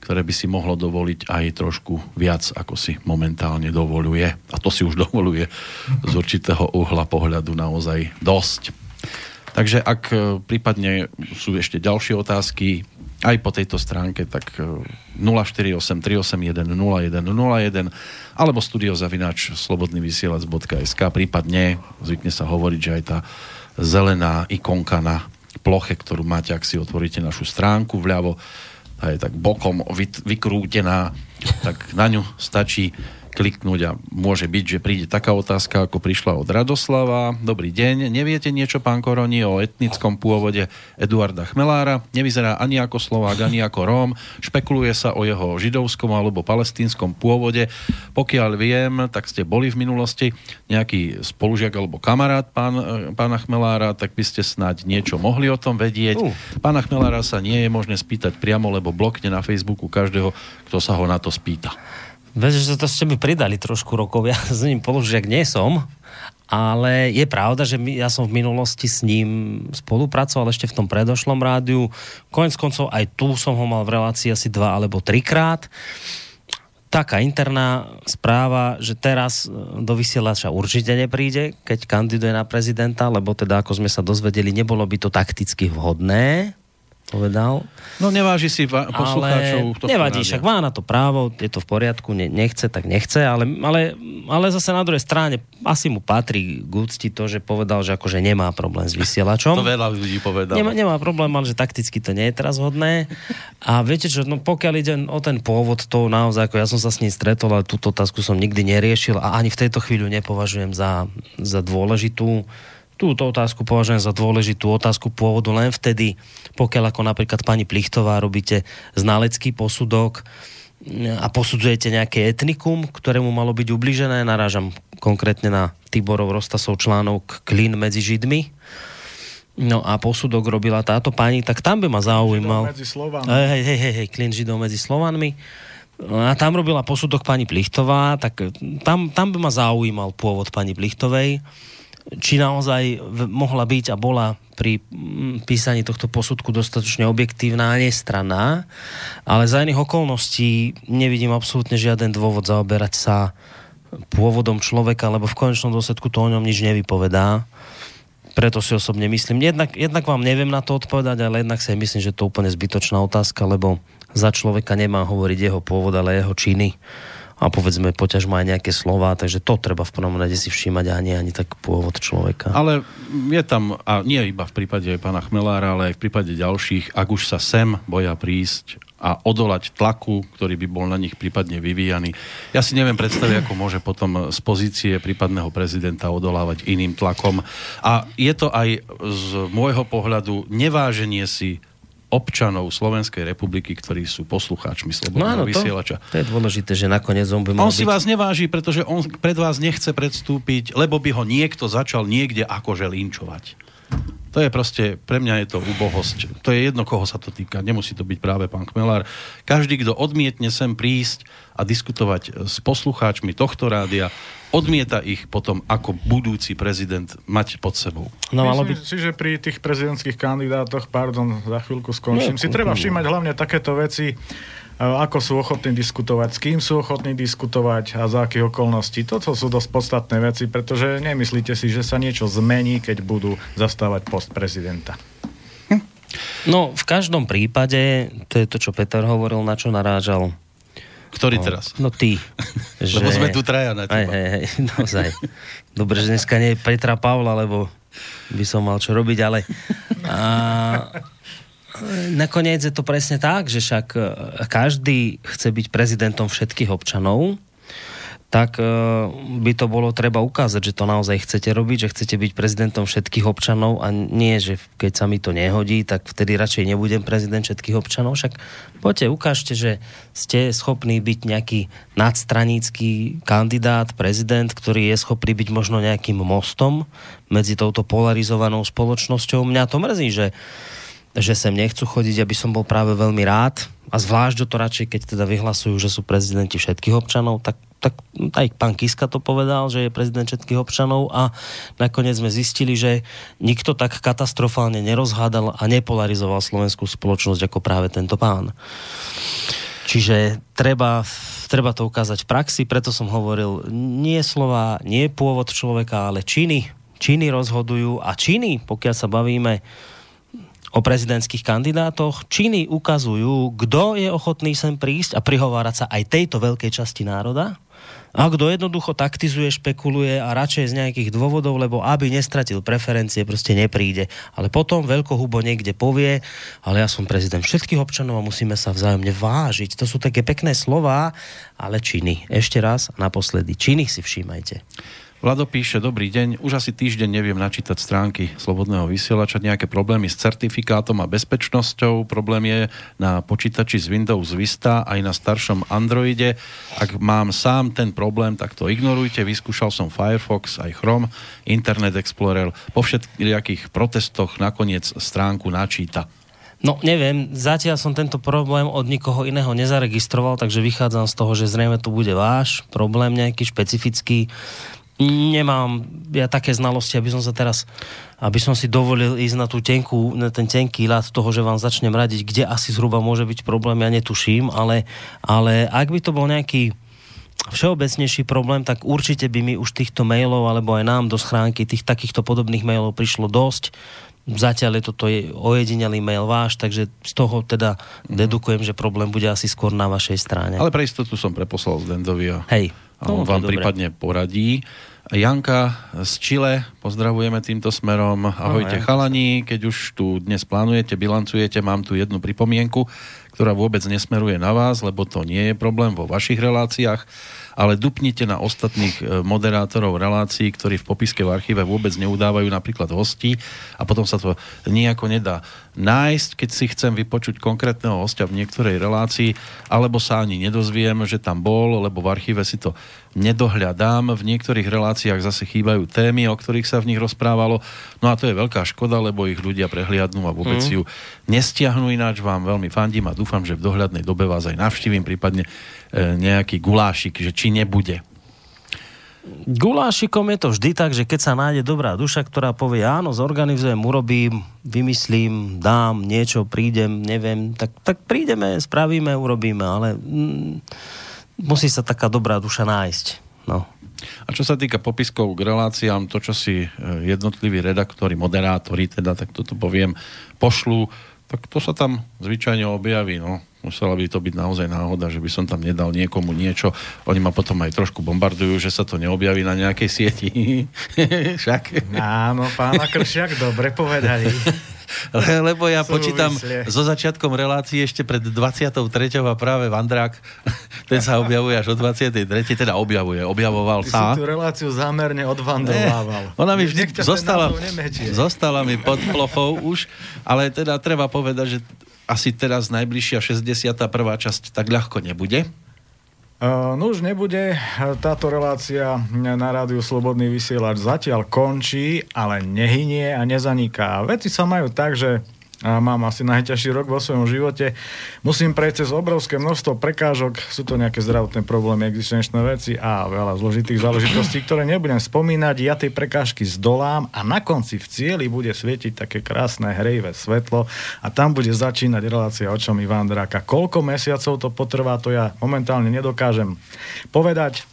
ktoré by si mohlo dovoliť aj trošku viac, ako si momentálne dovoluje. A to si už [LAUGHS] dovoluje z určitého uhla pohľadu naozaj dosť. Takže ak e, prípadne sú ešte ďalšie otázky aj po tejto stránke, tak 048 381 0101 alebo studiozavináč slobodnyvysielac.sk prípadne zvykne sa hovoriť, že aj tá zelená ikonka na ploche, ktorú máte, ak si otvoríte našu stránku vľavo, tá je tak bokom vykrútená, tak na ňu stačí kliknúť a môže byť, že príde taká otázka, ako prišla od Radoslava. Dobrý deň, neviete niečo, pán Koroni, o etnickom pôvode Eduarda Chmelára? Nevyzerá ani ako Slovák, ani ako Róm. Špekuluje sa o jeho židovskom alebo palestínskom pôvode. Pokiaľ viem, tak ste boli v minulosti nejaký spolužiak alebo kamarát pán, pána Chmelára, tak by ste snáď niečo mohli o tom vedieť. Uh. Pána Chmelára sa nie je možné spýtať priamo, lebo blokne na Facebooku každého, kto sa ho na to spýta. Vieš, že to ste mi pridali trošku rokov, ja s ním položiak nie som, ale je pravda, že my, ja som v minulosti s ním spolupracoval ešte v tom predošlom rádiu. Konec koncov aj tu som ho mal v relácii asi dva alebo trikrát. Taká interná správa, že teraz e, do vysielača určite nepríde, keď kandiduje na prezidenta, lebo teda, ako sme sa dozvedeli, nebolo by to takticky vhodné, povedal. No neváži si va- poslucháčov. Ale nevadí, však má na to právo, je to v poriadku, ne, nechce, tak nechce, ale, ale, ale zase na druhej strane asi mu patrí k úcti to, že povedal, že akože nemá problém s vysielačom. to veľa ľudí povedal. Nemá, nemá problém, ale že takticky to nie je teraz hodné. A viete čo, no pokiaľ ide o ten pôvod, to naozaj, ako ja som sa s ním stretol, ale túto otázku som nikdy neriešil a ani v tejto chvíľu nepovažujem za, za dôležitú túto otázku považujem za dôležitú otázku pôvodu len vtedy, pokiaľ ako napríklad pani Plichtová robíte znalecký posudok a posudzujete nejaké etnikum, ktorému malo byť ubližené, narážam konkrétne na Tiborov Rostasov článok Klin medzi Židmi, No a posudok robila táto pani, tak tam by ma zaujímal... Židov medzi Slovanmi. Hej, hej, hej, hej, klin Židov medzi Slovanmi. No a tam robila posudok pani Plichtová, tak tam, tam by ma zaujímal pôvod pani Plichtovej či naozaj mohla byť a bola pri písaní tohto posudku dostatočne objektívna a nestranná, ale za iných okolností nevidím absolútne žiaden dôvod zaoberať sa pôvodom človeka, lebo v konečnom dôsledku to o ňom nič nevypovedá. Preto si osobne myslím, jednak, jednak vám neviem na to odpovedať, ale jednak si myslím, že to je úplne zbytočná otázka, lebo za človeka nemá hovoriť jeho pôvod, ale jeho činy a povedzme poťažmo aj nejaké slova, takže to treba v prvom rade si všímať a nie ani tak pôvod človeka. Ale je tam, a nie iba v prípade pána Chmelára, ale aj v prípade ďalších, ak už sa sem boja prísť a odolať tlaku, ktorý by bol na nich prípadne vyvíjaný. Ja si neviem predstaviť, ako môže potom z pozície prípadného prezidenta odolávať iným tlakom. A je to aj z môjho pohľadu neváženie si občanov Slovenskej republiky, ktorí sú poslucháčmi Slobodného no, áno, vysielača. To, to je dôležité, že nakoniec on by mal On si byť... vás neváži, pretože on pred vás nechce predstúpiť, lebo by ho niekto začal niekde akože linčovať. To je proste, pre mňa je to úbohosť. To je jedno, koho sa to týka. Nemusí to byť práve pán Kmelár. Každý, kto odmietne sem prísť a diskutovať s poslucháčmi tohto rádia, odmieta ich potom ako budúci prezident mať pod sebou. No, Myslím by... si, že pri tých prezidentských kandidátoch, pardon, za chvíľku skončím, no, si treba všímať hlavne takéto veci, ako sú ochotní diskutovať, s kým sú ochotní diskutovať a za akých okolností. Toto sú dosť podstatné veci, pretože nemyslíte si, že sa niečo zmení, keď budú zastávať post prezidenta. No, v každom prípade, to je to, čo Peter hovoril, na čo narážal. Ktorý no, teraz? No ty. [LAUGHS] že... Lebo sme tu traja na teba. Hej, hej, hej, [LAUGHS] naozaj. Dobre, že dneska nie je Petra Pavla, lebo by som mal čo robiť, ale... A nakoniec je to presne tak, že však e, každý chce byť prezidentom všetkých občanov, tak e, by to bolo treba ukázať, že to naozaj chcete robiť, že chcete byť prezidentom všetkých občanov a nie, že keď sa mi to nehodí, tak vtedy radšej nebudem prezident všetkých občanov. Však poďte, ukážte, že ste schopní byť nejaký nadstranícky kandidát, prezident, ktorý je schopný byť možno nejakým mostom medzi touto polarizovanou spoločnosťou. Mňa to mrzí, že že sem nechcú chodiť, aby som bol práve veľmi rád a zvlášť to radšej, keď teda vyhlasujú, že sú prezidenti všetkých občanov, tak, tak aj pán Kiska to povedal, že je prezident všetkých občanov a nakoniec sme zistili, že nikto tak katastrofálne nerozhádal a nepolarizoval slovenskú spoločnosť ako práve tento pán. Čiže treba, treba to ukázať v praxi, preto som hovoril, nie slova, nie pôvod človeka, ale činy. Činy rozhodujú a činy, pokiaľ sa bavíme o prezidentských kandidátoch. Činy ukazujú, kto je ochotný sem prísť a prihovárať sa aj tejto veľkej časti národa a kto jednoducho taktizuje, špekuluje a radšej z nejakých dôvodov, lebo aby nestratil preferencie, proste nepríde. Ale potom veľkohubo niekde povie, ale ja som prezident všetkých občanov a musíme sa vzájomne vážiť. To sú také pekné slova, ale činy. Ešte raz, naposledy, činy si všímajte. Vlado píše, dobrý deň, už asi týždeň neviem načítať stránky Slobodného vysielača, nejaké problémy s certifikátom a bezpečnosťou, problém je na počítači z Windows Vista aj na staršom Androide. Ak mám sám ten problém, tak to ignorujte, vyskúšal som Firefox, aj Chrome, Internet Explorer, po všetkých protestoch nakoniec stránku načíta. No neviem, zatiaľ som tento problém od nikoho iného nezaregistroval, takže vychádzam z toho, že zrejme to bude váš problém nejaký špecifický nemám ja také znalosti, aby som sa teraz, aby som si dovolil ísť na tú tenku, na ten tenký ľad toho, že vám začnem radiť, kde asi zhruba môže byť problém, ja netuším, ale, ale ak by to bol nejaký všeobecnejší problém, tak určite by mi už týchto mailov, alebo aj nám do schránky tých takýchto podobných mailov prišlo dosť Zatiaľ je toto ojedinelý mail váš, takže z toho teda mm. dedukujem, že problém bude asi skôr na vašej strane. Ale pre istotu som preposlal Zdendovi a, Hej, a on vám prípadne poradí. Janka z Čile, pozdravujeme týmto smerom. Ahojte no, chalani, keď už tu dnes plánujete, bilancujete, mám tu jednu pripomienku, ktorá vôbec nesmeruje na vás, lebo to nie je problém vo vašich reláciách ale dupnite na ostatných e, moderátorov relácií, ktorí v popiske v archíve vôbec neudávajú napríklad hosti a potom sa to nejako nedá nájsť, keď si chcem vypočuť konkrétneho hostia v niektorej relácii, alebo sa ani nedozviem, že tam bol, lebo v archíve si to nedohľadám. V niektorých reláciách zase chýbajú témy, o ktorých sa v nich rozprávalo. No a to je veľká škoda, lebo ich ľudia prehliadnú a vôbec mm. ju nestiahnu ináč. Vám veľmi fandím a dúfam, že v dohľadnej dobe vás aj navštívim, prípadne E, nejaký gulášik, že či nebude. Gulášikom je to vždy tak, že keď sa nájde dobrá duša, ktorá povie áno, zorganizujem, urobím, vymyslím, dám niečo, prídem, neviem, tak, tak prídeme, spravíme, urobíme, ale mm, musí sa taká dobrá duša nájsť. No. A čo sa týka popiskov k reláciám, to, čo si e, jednotliví redaktori, moderátori, teda tak toto poviem, pošlu, tak to sa tam zvyčajne objaví. No. Musela by to byť naozaj náhoda, že by som tam nedal niekomu niečo. Oni ma potom aj trošku bombardujú, že sa to neobjaví na nejakej sieti. [LAUGHS] Však. Áno, pána Kršiak, dobre povedali. [LAUGHS] Lebo ja počítam so začiatkom relácií ešte pred 23. a práve Vandrák, [LAUGHS] ten sa objavuje až o 23. teda objavuje, objavoval Ty sa. Si tú reláciu zámerne odvandrovával. Ona mi vždy zostala, zostala mi pod plochou už, ale teda treba povedať, že asi teraz najbližšia 61. časť tak ľahko nebude. Uh, no už nebude. Táto relácia na rádiu Slobodný vysielač zatiaľ končí, ale nehynie a nezaniká. Veci sa majú tak, že a mám asi najťažší rok vo svojom živote. Musím prejsť cez obrovské množstvo prekážok, sú to nejaké zdravotné problémy, existenčné veci a veľa zložitých záležitostí, ktoré nebudem spomínať. Ja tie prekážky zdolám a na konci v cieli bude svietiť také krásne hrejivé svetlo a tam bude začínať relácia očom Iván Draka. Koľko mesiacov to potrvá, to ja momentálne nedokážem povedať.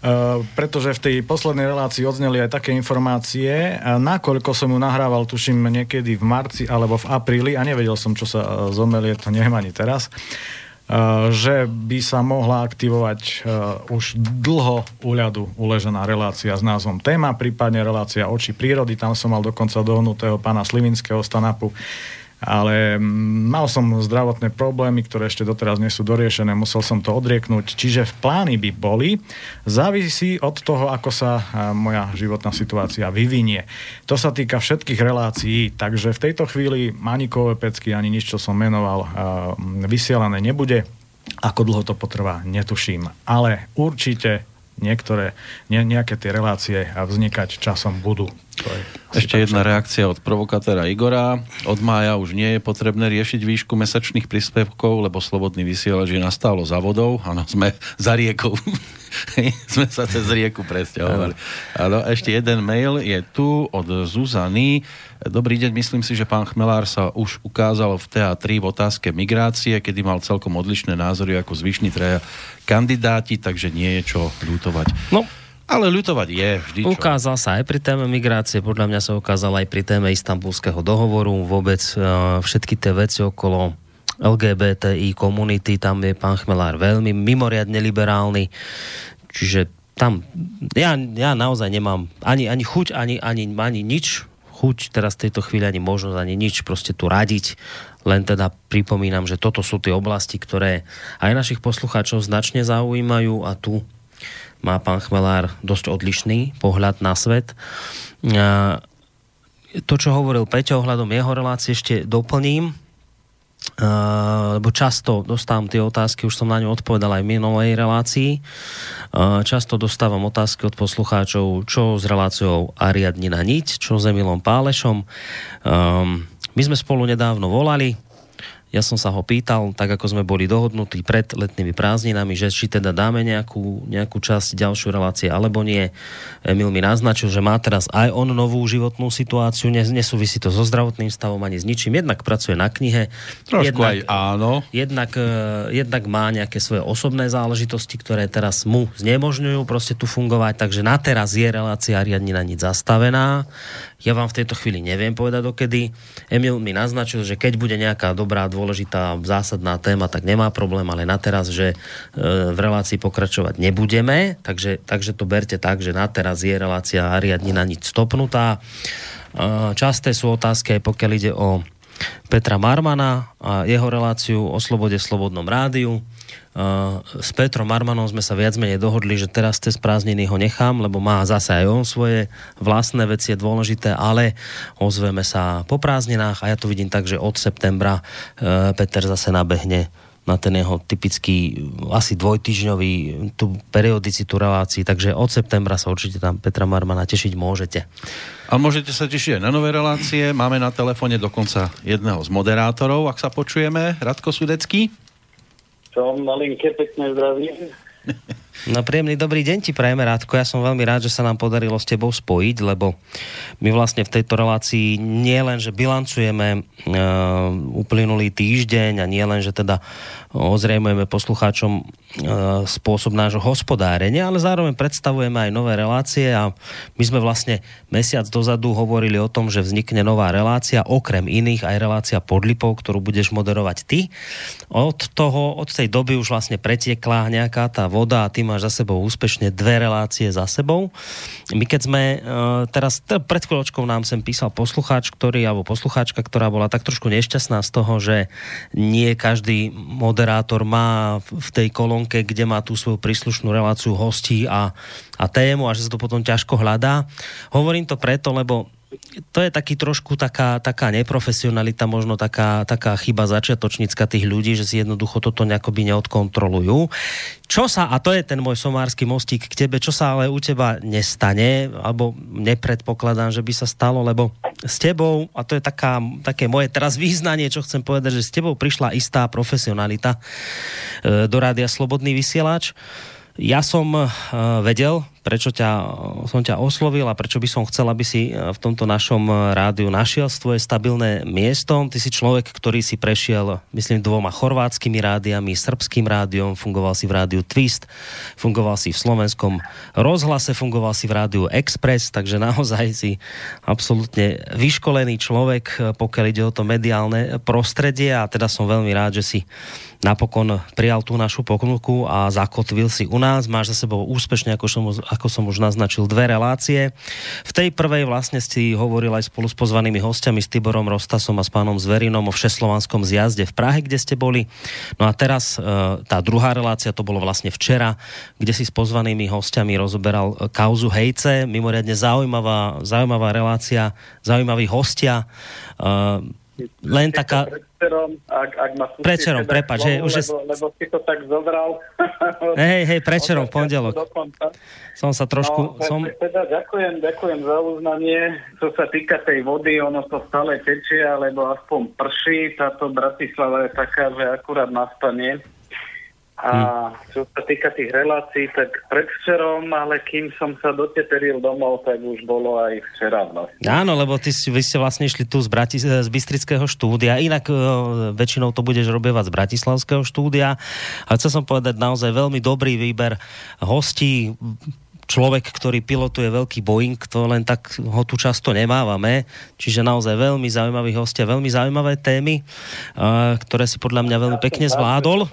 Uh, pretože v tej poslednej relácii odzneli aj také informácie, uh, nakoľko som ju nahrával, tuším, niekedy v marci alebo v apríli a nevedel som, čo sa uh, zomelie, to neviem ani teraz, že by sa mohla aktivovať už dlho u ľadu uležená relácia s názvom Téma, prípadne relácia Oči prírody, tam som mal dokonca dohnutého pána Slivinského stanapu ale mm, mal som zdravotné problémy, ktoré ešte doteraz nie sú doriešené, musel som to odrieknúť, čiže v plány by boli, závisí od toho, ako sa moja životná situácia vyvinie. To sa týka všetkých relácií, takže v tejto chvíli Manikové pecky ani nič, čo som menoval, vysielané nebude. Ako dlho to potrvá, netuším. Ale určite niektoré, ne, nejaké tie relácie vznikať časom budú. Ešte jedna reakcia od provokatéra Igora. Od mája už nie je potrebné riešiť výšku mesačných príspevkov, lebo slobodný vysielač je nastálo za vodou. Áno, sme za riekou. [LAUGHS] sme sa cez rieku presťahovali. Áno, ešte jeden mail je tu od Zuzany. Dobrý deň, myslím si, že pán Chmelár sa už ukázal v TA3 v otázke migrácie, kedy mal celkom odlišné názory ako zvyšní traja kandidáti, takže nie je čo ľutovať. No, ale ľutovať je vždy čo. Sa aj pri téme migrácie, podľa mňa sa ukázal aj pri téme istambulského dohovoru, vôbec uh, všetky tie veci okolo LGBTI komunity, tam je pán Chmelár veľmi mimoriadne liberálny, čiže tam ja, ja naozaj nemám ani, ani chuť, ani, ani, ani nič chuť teraz v tejto chvíli ani možnosť, ani nič proste tu radiť. Len teda pripomínam, že toto sú tie oblasti, ktoré aj našich poslucháčov značne zaujímajú a tu má pán Chmelár dosť odlišný pohľad na svet. To, čo hovoril Peťo ohľadom jeho relácie, ešte doplním lebo často dostávam tie otázky, už som na ňu odpovedal aj v minulej relácii. Často dostávam otázky od poslucháčov, čo s reláciou Ariadnina Niť, čo s Emilom Pálešom. Um, my sme spolu nedávno volali, ja som sa ho pýtal, tak ako sme boli dohodnutí pred letnými prázdninami, že či teda dáme nejakú, nejakú časť ďalšiu relácie alebo nie. Emil mi naznačil, že má teraz aj on novú životnú situáciu, nesúvisí to so zdravotným stavom ani s ničím. Jednak pracuje na knihe. Trošku jednak, aj áno. Jednak, e, jednak má nejaké svoje osobné záležitosti, ktoré teraz mu znemožňujú proste tu fungovať, takže na teraz je relácia riadne na nič zastavená Ja vám v tejto chvíli neviem povedať dokedy. Emil mi naznačil, že keď bude nejaká dobrá, dôležitá, zásadná téma, tak nemá problém, ale na teraz, že e, v relácii pokračovať nebudeme, takže, takže to berte tak, že na teraz je relácia Ariadnina nič stopnutá. E, časté sú otázky, aj pokiaľ ide o Petra Marmana a jeho reláciu o slobode v Slobodnom rádiu s Petrom Marmanom sme sa viac menej dohodli, že teraz cez prázdniny ho nechám, lebo má zase aj on svoje vlastné veci je dôležité, ale ozveme sa po prázdninách a ja to vidím tak, že od septembra e, Peter zase nabehne na ten jeho typický asi dvojtyžňový tú periodicitu relácií, takže od septembra sa určite tam Petra Marmana tešiť môžete. A môžete sa tešiť aj na nové relácie. Máme na telefóne dokonca jedného z moderátorov, ak sa počujeme. Radko Sudecký. Som na linke, pekne zdravím. [LAUGHS] No príjemný dobrý deň ti prajeme Rádko. Ja som veľmi rád, že sa nám podarilo s tebou spojiť, lebo my vlastne v tejto relácii nie len, že bilancujeme uh, uplynulý týždeň a nie len, že teda ozrejmujeme poslucháčom E, spôsob nášho hospodárenia, ale zároveň predstavujeme aj nové relácie a my sme vlastne mesiac dozadu hovorili o tom, že vznikne nová relácia, okrem iných aj relácia podlipov, ktorú budeš moderovať ty. Od toho, od tej doby už vlastne pretiekla nejaká tá voda a ty máš za sebou úspešne dve relácie za sebou. My keď sme, e, teraz pred chvíľočkou nám sem písal poslucháč, ktorý, alebo poslucháčka, ktorá bola tak trošku nešťastná z toho, že nie každý moderátor má v tej kolónke, kde má tú svoju príslušnú reláciu hostí a, a tému a že sa to potom ťažko hľadá. Hovorím to preto, lebo to je taký trošku taká, taká neprofesionalita, možno taká, taká chyba začiatočnícka tých ľudí, že si jednoducho toto nejakoby neodkontrolujú. Čo sa, a to je ten môj somársky mostík k tebe, čo sa ale u teba nestane, alebo nepredpokladám, že by sa stalo, lebo s tebou, a to je taká, také moje teraz význanie, čo chcem povedať, že s tebou prišla istá profesionalita e, do rádia Slobodný vysielač ja som uh, vedel, prečo ťa, som ťa oslovil a prečo by som chcel, aby si v tomto našom eh, rádiu našiel svoje stabilné miesto. Ty si človek, ktorý si prešiel, myslím, dvoma chorvátskymi rádiami, srbským rádiom, fungoval si v rádiu Twist, fungoval si v slovenskom rozhlase, fungoval si v rádiu Express, takže naozaj si absolútne vyškolený človek, eh, pokiaľ ide o to mediálne prostredie a teda som veľmi rád, že si napokon prijal tú našu ponuku a zakotvil si u nás. Máš za sebou úspešne, ako som, ako som už naznačil, dve relácie. V tej prvej vlastne si hovoril aj spolu s pozvanými hostiami, s Tiborom Rostasom a s pánom Zverinom o všeslovanskom zjazde v Prahe, kde ste boli. No a teraz e, tá druhá relácia, to bolo vlastne včera, kde si s pozvanými hostiami rozoberal e, kauzu Hejce, mimoriadne zaujímavá, zaujímavá relácia, zaujímaví hostia. Len taká... Predčerom, ak, ak ma predčerom, prepač, že už... Lebo, lebo si to tak zobral. [LAUGHS] hej, hej, predčerom, pondelok. Som sa trošku... No, som... Teda ďakujem, ďakujem za uznanie. Čo sa týka tej vody, ono to stále tečie, alebo aspoň prší. Táto Bratislava je taká, že akurát nastane. A hm. čo sa týka tých relácií, tak predvčerom, ale kým som sa doteteril domov, tak už bolo aj včera vlastne. Áno, lebo ty, vy ste vlastne išli tu z, Brati, z Bystrického štúdia, inak uh, väčšinou to budeš robievať z Bratislavského štúdia. A chcel som povedať naozaj veľmi dobrý výber hostí, človek, ktorý pilotuje veľký Boeing, to len tak ho tu často nemávame. Čiže naozaj veľmi zaujímaví hostia, veľmi zaujímavé témy, uh, ktoré si podľa mňa veľmi pekne zvládol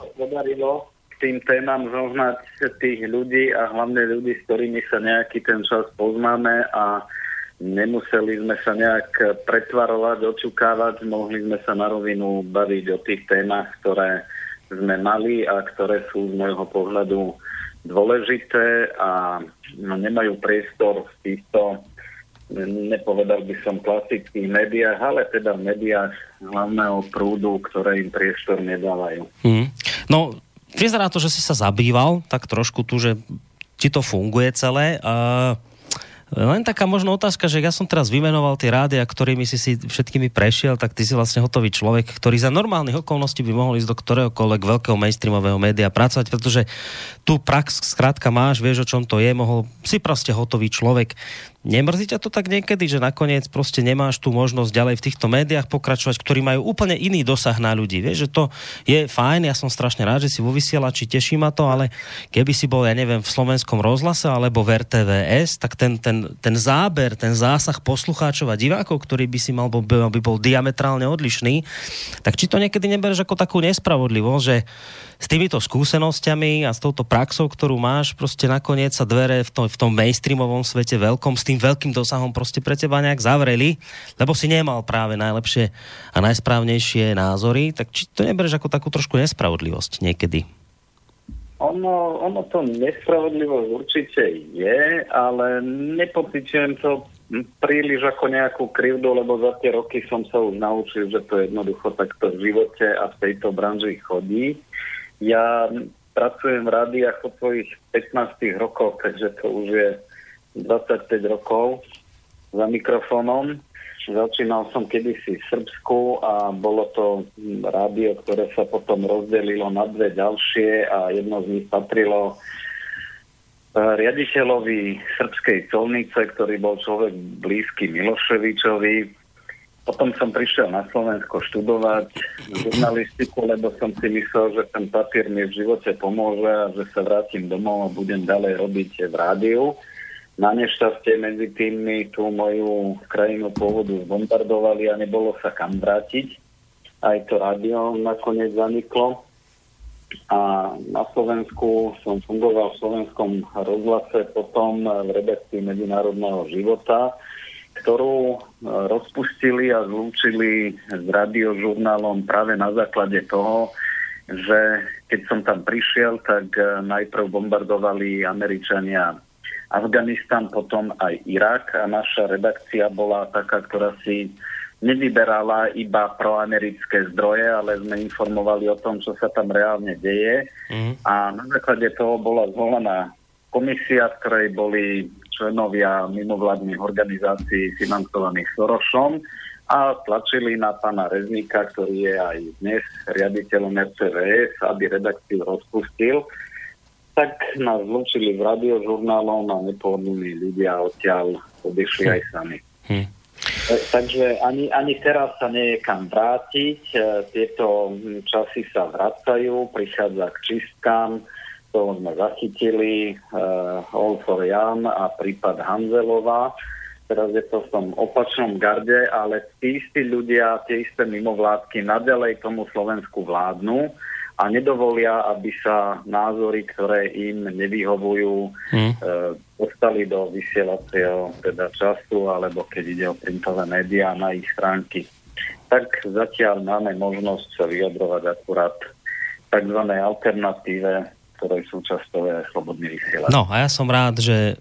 tým témam zohnať tých ľudí a hlavne ľudí, s ktorými sa nejaký ten čas poznáme a nemuseli sme sa nejak pretvarovať, očukávať, mohli sme sa na rovinu baviť o tých témach, ktoré sme mali a ktoré sú z môjho pohľadu dôležité a nemajú priestor v týchto nepovedal by som klasických médiách, ale teda v médiách hlavného prúdu, ktoré im priestor nedávajú. Mm. No, vyzerá to, že si sa zabýval tak trošku tu, že ti to funguje celé. Uh, len taká možno otázka, že ja som teraz vymenoval tie rádia, ktorými si si všetkými prešiel, tak ty si vlastne hotový človek, ktorý za normálnych okolností by mohol ísť do ktoréhokoľvek veľkého mainstreamového média pracovať, pretože tu prax skrátka máš, vieš o čom to je, mohol si proste hotový človek Nemrzí ťa to tak niekedy, že nakoniec proste nemáš tú možnosť ďalej v týchto médiách pokračovať, ktorí majú úplne iný dosah na ľudí. Vieš, že to je fajn, ja som strašne rád, že si vo vysielači, teší ma to, ale keby si bol, ja neviem, v slovenskom rozhlase alebo v RTVS, tak ten, ten, ten záber, ten zásah poslucháčov a divákov, ktorý by si mal, by, by bol diametrálne odlišný, tak či to niekedy nebereš ako takú nespravodlivosť, že s týmito skúsenosťami a s touto praxou, ktorú máš, proste nakoniec sa dvere v tom, v tom mainstreamovom svete veľkom, s tým veľkým dosahom proste pre teba nejak zavreli, lebo si nemal práve najlepšie a najsprávnejšie názory, tak či to nebereš ako takú trošku nespravodlivosť niekedy? Ono, ono to nespravodlivosť určite je, ale nepocitujem to príliš ako nejakú krivdu, lebo za tie roky som sa už naučil, že to jednoducho takto v živote a v tejto branži chodí. Ja pracujem v rádiách od svojich 15 rokov, takže to už je 25 rokov za mikrofónom. Začínal som kedysi v Srbsku a bolo to rádio, ktoré sa potom rozdelilo na dve ďalšie a jedno z nich patrilo riaditeľovi srbskej colnice, ktorý bol človek blízky Miloševičovi. Potom som prišiel na Slovensko študovať žurnalistiku, lebo som si myslel, že ten papier mi v živote pomôže a že sa vrátim domov a budem ďalej robiť v rádiu. Na nešťastie medzi tým mi tú moju krajinu pôvodu zbombardovali a nebolo sa kam vrátiť. Aj to rádio nakoniec zaniklo. A na Slovensku som fungoval v slovenskom rozhlase, potom v redakcii medzinárodného života ktorú e, rozpustili a zlúčili s radiožurnálom práve na základe toho, že keď som tam prišiel, tak e, najprv bombardovali Američania Afganistan, potom aj Irak a naša redakcia bola taká, ktorá si nevyberala iba proamerické zdroje, ale sme informovali o tom, čo sa tam reálne deje. Mm. A na základe toho bola zvolená komisia, v ktorej boli členovia mimovládnych organizácií financovaných Sorošom a tlačili na pána Reznika, ktorý je aj dnes riaditeľom RCVS, aby redakciu rozpustil. Tak nás zlučili v radiožurnálom a nepohodlní ľudia odtiaľ odišli hm. aj sami. Hm. Takže ani, ani teraz sa nie je kam vrátiť. E, tieto časy sa vracajú, prichádza k čistkám to sme zachytili, uh, Olfor Jan a prípad Hanzelová. Teraz je to v tom opačnom garde, ale tí istí ľudia, tie isté mimovládky nadalej tomu Slovensku vládnu a nedovolia, aby sa názory, ktoré im nevyhovujú, hmm. uh, dostali do vysielacieho teda času, alebo keď ide o printové médiá na ich stránky. Tak zatiaľ máme možnosť sa vyjadrovať akurát tzv. alternatíve ktorej súčasťou je slobodný vysielač. No a ja som rád, že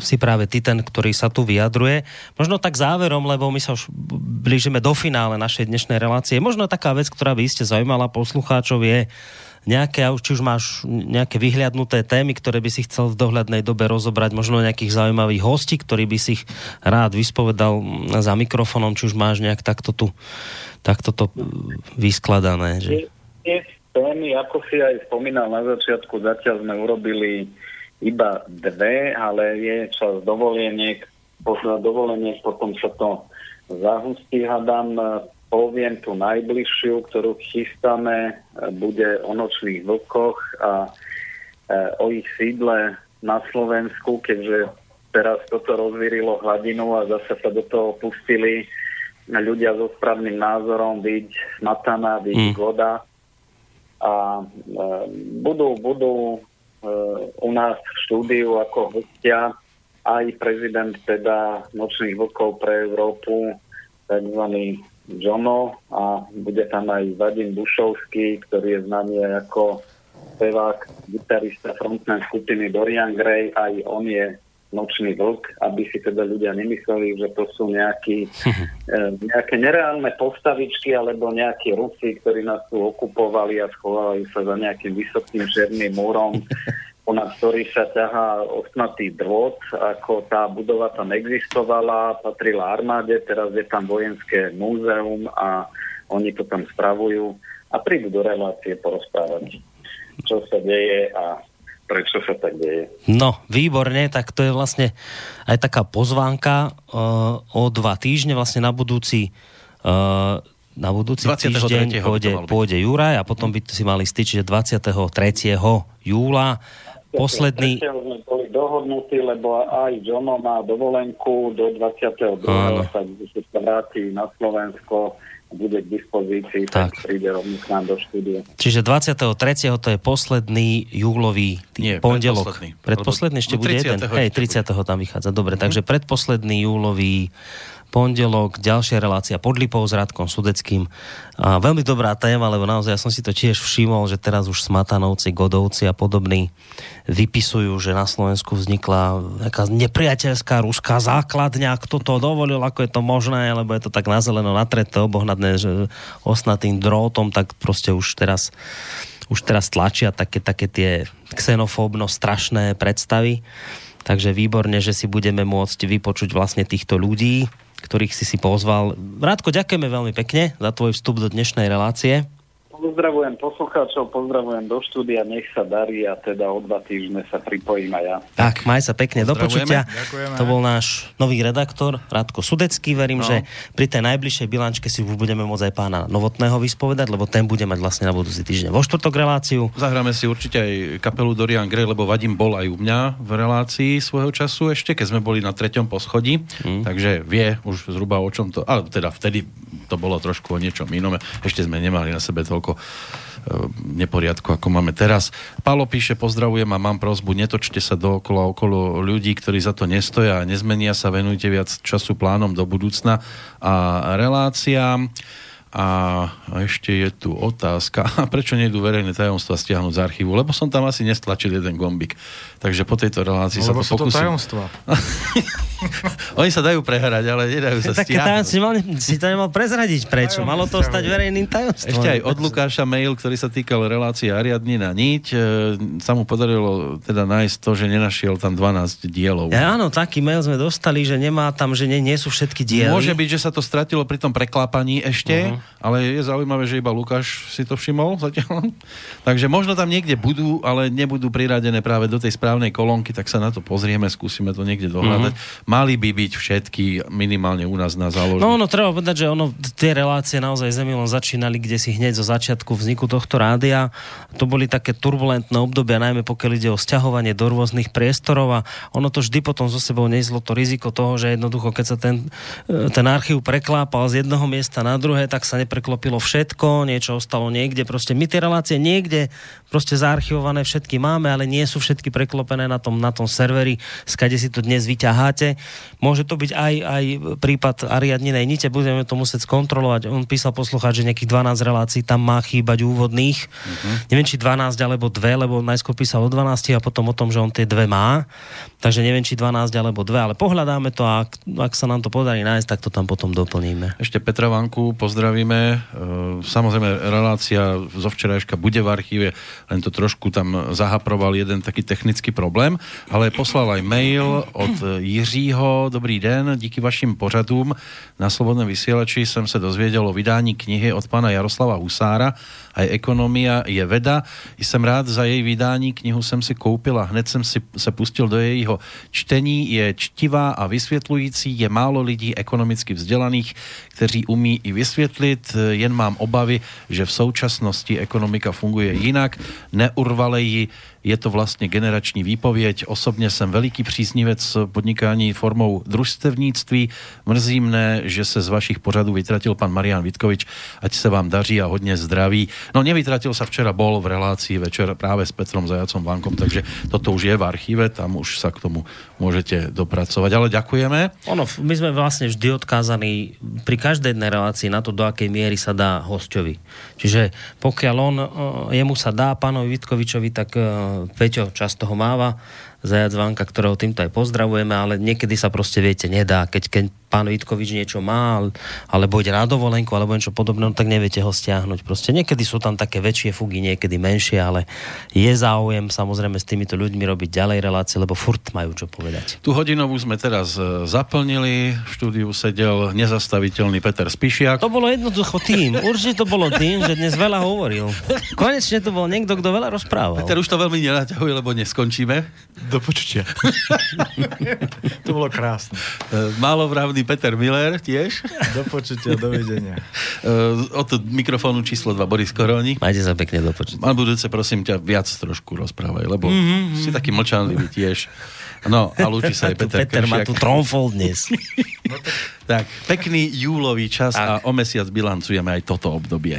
si práve ty ten, ktorý sa tu vyjadruje. Možno tak záverom, lebo my sa už blížime do finále našej dnešnej relácie. Možno taká vec, ktorá by ste zaujímala poslucháčov je nejaké, či už máš nejaké vyhliadnuté témy, ktoré by si chcel v dohľadnej dobe rozobrať, možno nejakých zaujímavých hostí, ktorí by si ich rád vyspovedal za mikrofonom, či už máš nejak takto tu takto to vyskladané. Že... Je témy, ako si aj spomínal na začiatku, zatiaľ sme urobili iba dve, ale je čas dovoleniek, dovoleniek, potom sa to zahustí, hadám, poviem tú najbližšiu, ktorú chystáme, bude o nočných vlkoch a e, o ich sídle na Slovensku, keďže teraz toto rozvírilo hladinu a zase sa do toho pustili ľudia so správnym názorom, byť smataná, byť mm. voda a e, budú, budú e, u nás v štúdiu ako hostia aj prezident teda Nočných vlkov pre Európu, tzv. Jono a bude tam aj Vadim Bušovský, ktorý je známy ako spevák, gitarista frontman skupiny Dorian Gray, aj on je nočný vlk, aby si teda ľudia nemysleli, že to sú nejaký, [LAUGHS] e, nejaké nereálne postavičky alebo nejakí Rusi, ktorí nás tu okupovali a schovali sa za nejakým vysokým černým múrom, [LAUGHS] ponad ktorý sa ťahá ostnatý drôt, ako tá budova tam existovala, patrila armáde, teraz je tam vojenské múzeum a oni to tam spravujú a prídu do relácie porozprávať, čo sa deje a prečo sa tak deje. No, výborne, tak to je vlastne aj taká pozvánka uh, o dva týždne, vlastne na budúci uh, na budúci týždeň pôjde, pôjde Juraj a potom by si mali styčiť 23. júla. Posledný... sme boli dohodnutí, lebo aj Jono má dovolenku do 22. Áno. sa vráti na Slovensko bude k dispozícii, tak, tak príde rovno k nám do štúdia. Čiže 23. to je posledný júlový tý, Nie, pondelok. Predposledný. Predposledný ešte bude jeden? Hej, 30. tam vychádza. Dobre, mm-hmm. takže predposledný júlový pondelok, ďalšia relácia pod Lipou s Radkom Sudeckým. A veľmi dobrá téma, lebo naozaj ja som si to tiež všimol, že teraz už Smatanovci, Godovci a podobní vypisujú, že na Slovensku vznikla nejaká nepriateľská ruská základňa, kto to dovolil, ako je to možné, lebo je to tak nazeleno natreté, obohnadné že osnatým drótom, tak proste už teraz už teraz tlačia také, také tie xenofóbno strašné predstavy. Takže výborne, že si budeme môcť vypočuť vlastne týchto ľudí, ktorých si si pozval. Rádko, ďakujeme veľmi pekne za tvoj vstup do dnešnej relácie. Pozdravujem poslucháčov, pozdravujem do štúdia, nech sa darí a teda o dva týždne sa pripojím aj ja. Tak, maj sa pekne, do počutia. Ďakujeme. To bol náš nový redaktor, Radko Sudecký. Verím, no. že pri tej najbližšej bilančke si už budeme môcť aj pána Novotného vyspovedať, lebo ten bude mať vlastne na budúci týždeň vo štvrtok reláciu. Zahráme si určite aj kapelu Dorian Gray, lebo Vadim bol aj u mňa v relácii svojho času ešte, keď sme boli na treťom poschodí, mm. takže vie už zhruba o čom to, ale teda vtedy to bolo trošku o niečom inom. Ešte sme nemali na sebe toľko e, neporiadku, ako máme teraz. Palo píše, pozdravujem a mám prozbu, netočte sa dookola okolo ľudí, ktorí za to nestoja a nezmenia sa, venujte viac času plánom do budúcna a reláciám. A ešte je tu otázka, [LAUGHS] prečo nejdu verejné tajomstva stiahnuť z archívu? Lebo som tam asi nestlačil jeden gombik. Takže po tejto relácii Lebo sa to pokúsim. to tajomstva. [LAUGHS] Oni sa dajú prehrať, ale nedajú sa Také stiahnuť. Si, mal, si to nemal prezradiť, prečo? Malo to stať verejným tajomstvom. Ešte aj od Lukáša mail, ktorý sa týkal relácie Ariadny na niť. E, sa mu podarilo teda nájsť to, že nenašiel tam 12 dielov. Ja, áno, taký mail sme dostali, že nemá tam, že nie, nie sú všetky diely. Môže byť, že sa to stratilo pri tom preklápaní ešte, uh-huh. Ale je zaujímavé, že iba Lukáš si to všimol zatiaľ. [LAUGHS] Takže možno tam niekde budú, ale nebudú priradené práve do tej správnej kolónky, tak sa na to pozrieme, skúsime to niekde dohľadať. Uh-huh mali by byť všetky minimálne u nás na záloži. No, no treba povedať, že ono, tie relácie naozaj Zemilom začínali, kde si hneď zo začiatku vzniku tohto rádia. To boli také turbulentné obdobia, najmä pokiaľ ide o sťahovanie do rôznych priestorov a ono to vždy potom zo sebou nezlo to riziko toho, že jednoducho, keď sa ten, e, ten archív preklápal z jedného miesta na druhé, tak sa nepreklopilo všetko, niečo ostalo niekde. Proste my tie relácie niekde proste zaarchivované všetky máme, ale nie sú všetky preklopené na tom, na tom serveri, skade si to dnes vyťaháte. Môže to byť aj, aj prípad Ariadninej nite, budeme to musieť skontrolovať. On písal poslucháč, že nejakých 12 relácií tam má chýbať úvodných. Uh-huh. Neviem, či 12 alebo 2, lebo najskôr písal o 12 a potom o tom, že on tie dve má. Takže neviem, či 12 alebo 2, ale pohľadáme to a ak, ak sa nám to podarí nájsť, tak to tam potom doplníme. Ešte Petra Vanku pozdravíme. E, samozrejme, relácia zo včerajška bude v archíve, len to trošku tam zahaproval jeden taký technický problém, ale poslal aj mail od Jiřího. Dobrý den, díky vašim pořadům na Slobodném vysielači jsem se dozvěděl o vydání knihy od pana Jaroslava Husára aj ekonomia je veda. Jsem rád za její vydání, knihu jsem si koupil a hned jsem si se pustil do jejího čtení. Je čtivá a vysvětlující, je málo lidí ekonomicky vzdělaných, kteří umí i vysvětlit, jen mám obavy, že v současnosti ekonomika funguje jinak, neurvale ji je to vlastně generační výpověď. Osobně jsem veliký příznivec podnikání formou družstevníctví. Mrzí mne, že se z vašich pořadů vytratil pan Marian Vitkovič. Ať se vám daří a hodně zdraví. No nevytratil sa včera, bol v relácii večer práve s Petrom Zajacom Vankom, takže toto už je v archíve, tam už sa k tomu môžete dopracovať. Ale ďakujeme. Ono, my sme vlastne vždy odkázaní pri každej jednej relácii na to, do akej miery sa dá hostovi. Čiže pokiaľ on, e, jemu sa dá pánovi Vitkovičovi, tak e, Peťo často ho máva, zajac Vanka, ktorého týmto aj pozdravujeme, ale niekedy sa proste, viete, nedá. Keď, keď pán Vitkovič niečo má, alebo ide na dovolenku, alebo niečo podobné, no tak neviete ho stiahnuť. Proste niekedy sú tam také väčšie fugy, niekedy menšie, ale je záujem samozrejme s týmito ľuďmi robiť ďalej relácie, lebo furt majú čo povedať. Tu hodinovú sme teraz e, zaplnili, v štúdiu sedel nezastaviteľný Peter Spišiak. To bolo jednoducho tým, určite to bolo tým, že dnes veľa hovoril. Konečne to bol niekto, kto veľa rozprával. Peter už to veľmi nenaťahuje, lebo neskončíme. Do počutia. [LAUGHS] to bolo krásne. E, Málovravný Peter Miller tiež. Do počutia, dovidenia. [LAUGHS] E, od mikrofónu číslo 2 Boris Koroni. Majte sa pekne do počutia. A budúce prosím ťa viac trošku rozprávaj, lebo mm-hmm. si taký mlčanlivý tiež. No, a lúči sa aj Peter Peter má tu tromfol dnes. [LAUGHS] no tak, pekný júlový čas tak. a o mesiac bilancujeme aj toto obdobie.